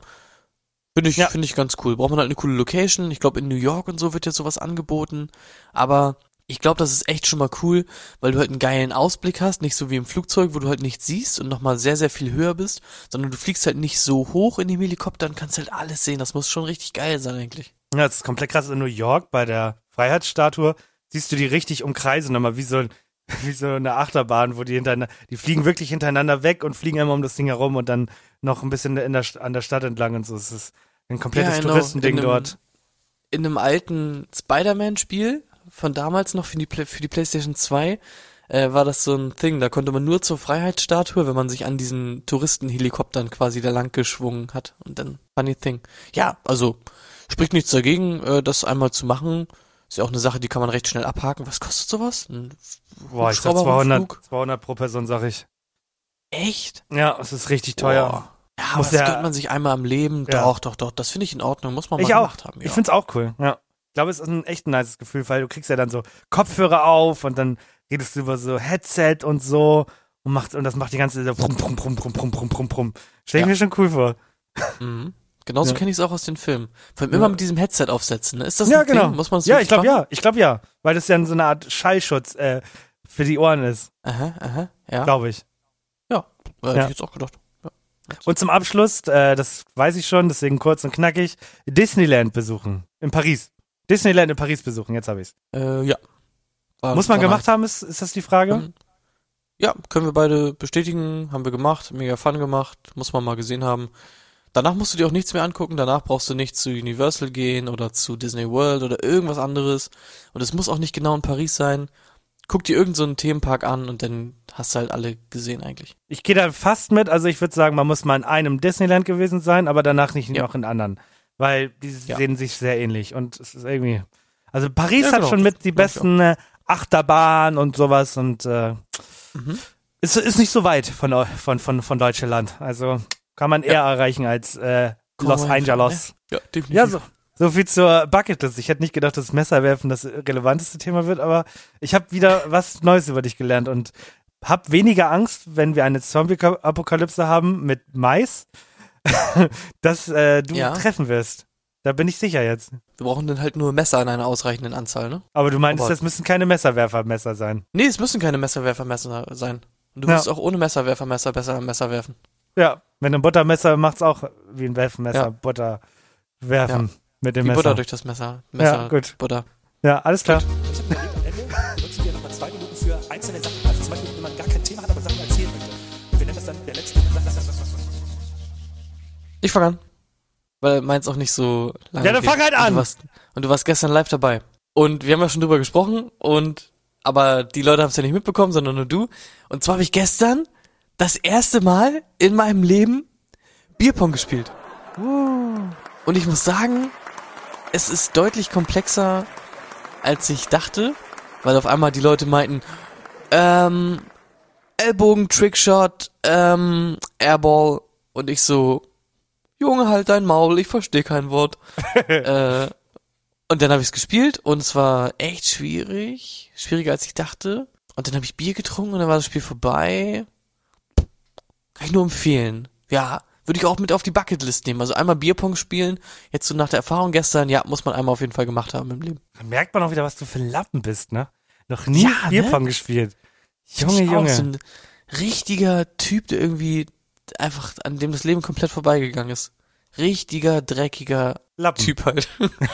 Finde ich, Ja. finde ich ganz cool. Braucht man halt eine coole Location. Ich glaube, in New York und so wird jetzt sowas angeboten. Aber ich glaube, das ist echt schon mal cool, weil du halt einen geilen Ausblick hast. Nicht so wie im Flugzeug, wo du halt nichts siehst und nochmal sehr, sehr viel höher bist, sondern du fliegst halt nicht so hoch in dem Helikopter und kannst halt alles sehen. Das muss schon richtig geil sein eigentlich. Ja, das ist komplett krass. In New York bei der Freiheitsstatue siehst du die richtig umkreisen, nochmal wie so, ein- (laughs) wie so eine Achterbahn, wo die hintereinander, die fliegen wirklich hintereinander weg und fliegen immer um das Ding herum und dann noch ein bisschen in der, an der Stadt entlang und so. Es ist ein komplettes Ja, genau. Touristending In einem- dort. in einem alten Spider-Man-Spiel von damals noch für die, für die PlayStation 2 äh, war das so ein Thing. Da konnte man nur zur Freiheitsstatue, wenn man sich an diesen Touristenhelikoptern quasi da lang geschwungen hat. Und dann funny thing. Ja, also spricht nichts dagegen, äh, das einmal zu machen. Ist ja auch eine Sache, die kann man recht schnell abhaken. Was kostet sowas? Ein Boah, ich sag Hubschrauberflug? 200, 200 pro Person, sag ich. Echt? Ja, es ist richtig teuer. Boah. Ja, Muss aber das gönnt man sich einmal im Leben. Ja. Doch, doch, doch. Das finde ich in Ordnung. Muss man mal Ich auch. gemacht haben. Ja. Ich find's auch cool, ja. Ich glaube, es ist ein echt nices Gefühl, weil du kriegst ja dann so Kopfhörer auf und dann redest du über so Headset und so und macht und das macht die ganze so prum, prum, prum, prum, prum, prum, prum, prum. Stell ich Ja. mir schon cool vor. Mhm. Genauso Ja. kenne ich es auch aus den Filmen. Vor allem Ja. immer mit diesem Headset aufsetzen. ne? Ist das ja, ein genau. Ding? Muss man ja, ich glaube ja. Ich glaube ja. Weil das ja so eine Art Schallschutz äh, für die Ohren ist, Aha, aha, ja. glaube ich. Ja, äh, hätte Ja. ich jetzt auch gedacht. Und zum Abschluss, äh, das weiß ich schon, deswegen kurz und knackig, Disneyland besuchen. In Paris. Disneyland in Paris besuchen, jetzt habe ich's. Äh, ja. War- Muss man gemacht haben, ist, ist das die Frage? Ähm, Ja, können wir beide bestätigen, haben wir gemacht, mega Fun gemacht, muss man mal gesehen haben. Danach musst du dir auch nichts mehr angucken, danach brauchst du nicht zu Universal gehen oder zu Disney World oder irgendwas anderes. Und es muss auch nicht genau in Paris sein. Guck dir irgendeinen so einen Themenpark an und dann hast du halt alle gesehen eigentlich. Ich gehe da fast mit, also ich würde sagen, man muss mal in einem Disneyland gewesen sein, aber danach nicht Ja. noch in anderen. Weil die Ja. sehen sich sehr ähnlich und es ist irgendwie. Also Paris Ja, hat genau, schon mit die besten äh, Achterbahnen und sowas und äh, Mhm. ist, ist nicht so weit von, von, von, von Deutschland. Also kann man eher erreichen als äh, Los Komm einfach, Angeles. Ja, definitiv. Ja, so, so viel zur Bucketlist. Ich hätte nicht gedacht, dass Messerwerfen das relevanteste Thema wird, aber ich habe wieder (laughs) was Neues über dich gelernt und hab weniger Angst, wenn wir eine Zombie-Apokalypse haben mit Mais, (laughs) dass äh, du Ja. treffen wirst. Da bin ich sicher jetzt. Wir brauchen dann halt nur Messer in einer ausreichenden Anzahl, ne? Aber du meinst, Aber- das müssen keine Messerwerfermesser sein. Nee, es müssen keine Messerwerfermesser sein. Und du Ja. wirst auch ohne Messerwerfermesser besser Messer werfen. Ja, wenn ein Buttermesser macht's auch wie ein Werfenmesser, Ja. Butter werfen mit dem Wie Messer. Butter durch das Messer. Messer ja, gut. Butter. Ja, alles klar. nutzen wir nochmal zwei Minuten für einzelne Sachen. Also zum Beispiel, wenn man gar kein Thema hat, aber Sachen erzählen möchte. Wir nennen das dann der letzte. Ich fange an. Weil meins auch nicht so lange Ja, dann fang halt Und an. Du warst, und du warst gestern live dabei. Und wir haben ja schon drüber gesprochen und aber die Leute haben es ja nicht mitbekommen, sondern nur du. Und zwar habe ich gestern das erste Mal in meinem Leben Bierpong gespielt. Und ich muss sagen, es ist deutlich komplexer, als ich dachte, weil auf einmal die Leute meinten, ähm, Ellbogen, Trickshot, ähm, Airball und ich so, Junge, halt dein Maul, ich verstehe kein Wort. (laughs) äh, und dann habe ich es gespielt und es war echt schwierig, schwieriger als ich dachte. Und dann habe ich Bier getrunken und dann war das Spiel vorbei. Kann ich nur empfehlen. Ja, würde ich auch mit auf die Bucketlist nehmen. Also einmal Bierpong spielen, jetzt so nach der Erfahrung gestern, ja, muss man einmal auf jeden Fall gemacht haben im Leben. Da merkt man auch wieder, was du für ein Lappen bist, ne? Noch nie Ja, ne? Bierpong gespielt. Junge, Ich Junge. So ein richtiger Typ, der irgendwie einfach, an dem das Leben komplett vorbeigegangen ist. Richtiger, dreckiger Lappen. Typ halt.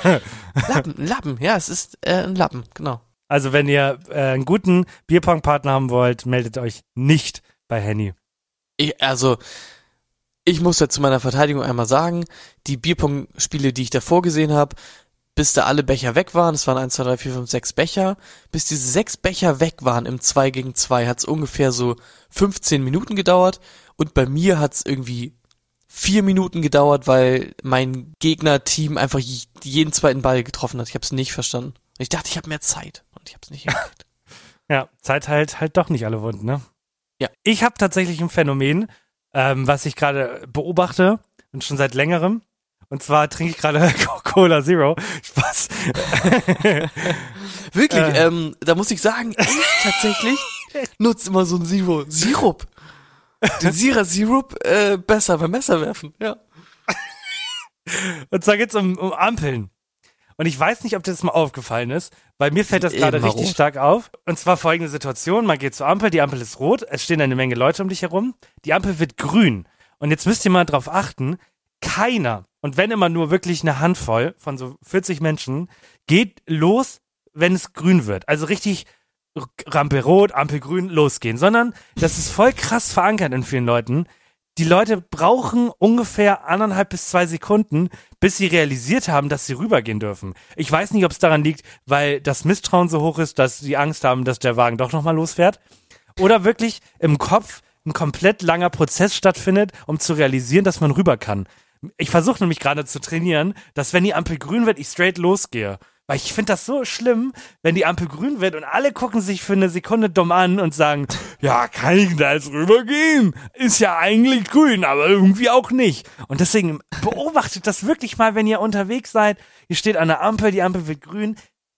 (laughs) Lappen, ein Lappen, ja, es ist äh, ein Lappen, genau. Also wenn ihr äh, einen guten Bierpong-Partner haben wollt, meldet euch nicht bei Henny. Ich, also, ich muss ja zu meiner Verteidigung einmal sagen, die Bierpong-Spiele, die ich davor gesehen habe, bis da alle Becher weg waren, es waren 1, 2, 3, 4, 5, 6 Becher, bis diese sechs Becher weg waren im 2 gegen 2, hat es ungefähr so 15 Minuten gedauert und bei mir hat es irgendwie vier Minuten gedauert, weil mein Gegnerteam einfach jeden zweiten Ball getroffen hat. Ich habe es nicht verstanden. Und ich dachte, ich habe mehr Zeit und ich habe es nicht hingekriegt. (laughs) Ja, Zeit halt halt doch nicht alle Wunden, ne? Ja. Ich habe tatsächlich ein Phänomen, ähm, was ich gerade beobachte und schon seit längerem. Und zwar trinke ich gerade (laughs) Cola Zero. Spaß. (laughs) Wirklich, Äh. ähm, da muss ich sagen, ich tatsächlich (laughs) nutze immer so einen Zero, Sirup. Den Sira Sirup äh, besser beim Messer werfen, ja. Und zwar geht's um, um Ampeln. Und ich weiß nicht, ob dir das mal aufgefallen ist, weil mir fällt das gerade richtig rot. stark auf. Und zwar folgende Situation, man geht zur Ampel, die Ampel ist rot, es stehen eine Menge Leute um dich herum, die Ampel wird grün. Und jetzt müsst ihr mal drauf achten, keiner, und wenn immer nur wirklich eine Handvoll von so 40 Menschen, geht los, wenn es grün wird. Also richtig Rampe rot, Ampel grün, losgehen. Sondern das ist voll krass verankert in vielen Leuten. Die Leute brauchen ungefähr anderthalb bis zwei Sekunden, bis sie realisiert haben, dass sie rübergehen dürfen. Ich weiß nicht, ob es daran liegt, weil das Misstrauen so hoch ist, dass sie Angst haben, dass der Wagen doch nochmal losfährt. Oder wirklich im Kopf ein komplett langer Prozess stattfindet, um zu realisieren, dass man rüber kann. Ich versuche nämlich gerade zu trainieren, dass wenn die Ampel grün wird, ich straight losgehe. Weil ich finde das so schlimm, wenn die Ampel grün wird und alle gucken sich für eine Sekunde dumm an und sagen, ja, kann ich da jetzt rübergehen? Ist ja eigentlich grün, aber irgendwie auch nicht. Und deswegen beobachtet das wirklich mal, wenn ihr unterwegs seid. Ihr steht an der Ampel, die Ampel wird grün.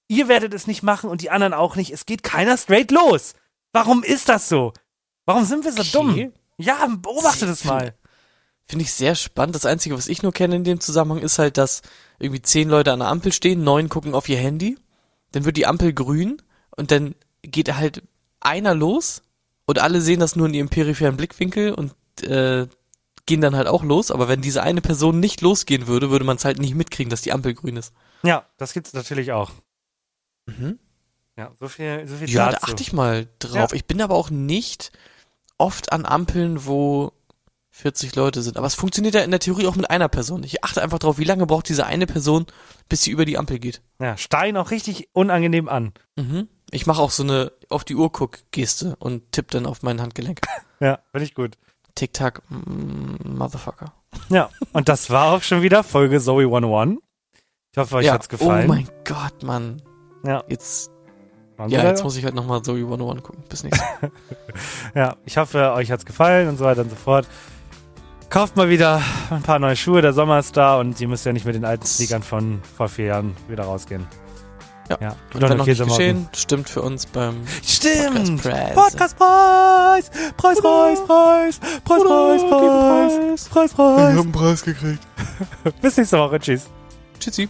Ihr werdet es nicht machen und die anderen auch nicht. Es geht keiner straight los. Warum ist das so? Warum sind wir so Okay. dumm? Ja, beobachtet es mal. Finde ich sehr spannend. Das Einzige, was ich nur kenne in dem Zusammenhang, ist halt, dass irgendwie zehn Leute an der Ampel stehen, neun gucken auf ihr Handy, dann wird die Ampel grün und dann geht halt einer los und alle sehen das nur in ihrem peripheren Blickwinkel und äh, gehen dann halt auch los. Aber wenn diese eine Person nicht losgehen würde, würde man es halt nicht mitkriegen, dass die Ampel grün ist. Ja, das gibt's natürlich auch. Mhm. Ja, so viel, so viel Ja, da dazu. achte ich mal drauf. Ich bin aber auch nicht oft an Ampeln, wo 40 Leute sind. Aber es funktioniert ja in der Theorie auch mit einer Person. Ich achte einfach drauf, wie lange braucht diese eine Person, bis sie über die Ampel geht. Ja, Stein auch richtig unangenehm an. Mhm. Ich mache auch so eine auf die Uhr guck Geste und tipp dann auf mein Handgelenk. (laughs) Ja, finde ich gut. Tick-Tack, mm, Motherfucker. Ja, und das war auch schon wieder Folge Zoe 101. Ich hoffe, euch ja. hat's gefallen. Oh mein Gott, Mann. Ja. Jetzt, Waren ja, jetzt muss ich halt nochmal über One gucken. Bis nächstes Mal. (laughs) (laughs) ja, ich hoffe, euch hat's gefallen und so weiter und so fort. Kauft mal wieder ein paar neue Schuhe, der Sommer ist da und ihr müsst ja nicht mit den alten Sneakern von vor vier Jahren wieder rausgehen. Ja. ja. Und wenn noch nicht geschehen, stimmt für uns beim Stimmt! Podcastpreis. Podcastpreis! Preis, Preis, Preis! Preis, Preis, Preis! Preis, Preis! einen Preis gekriegt. (laughs) Bis nächste Woche. Tschüss. Tschüssi.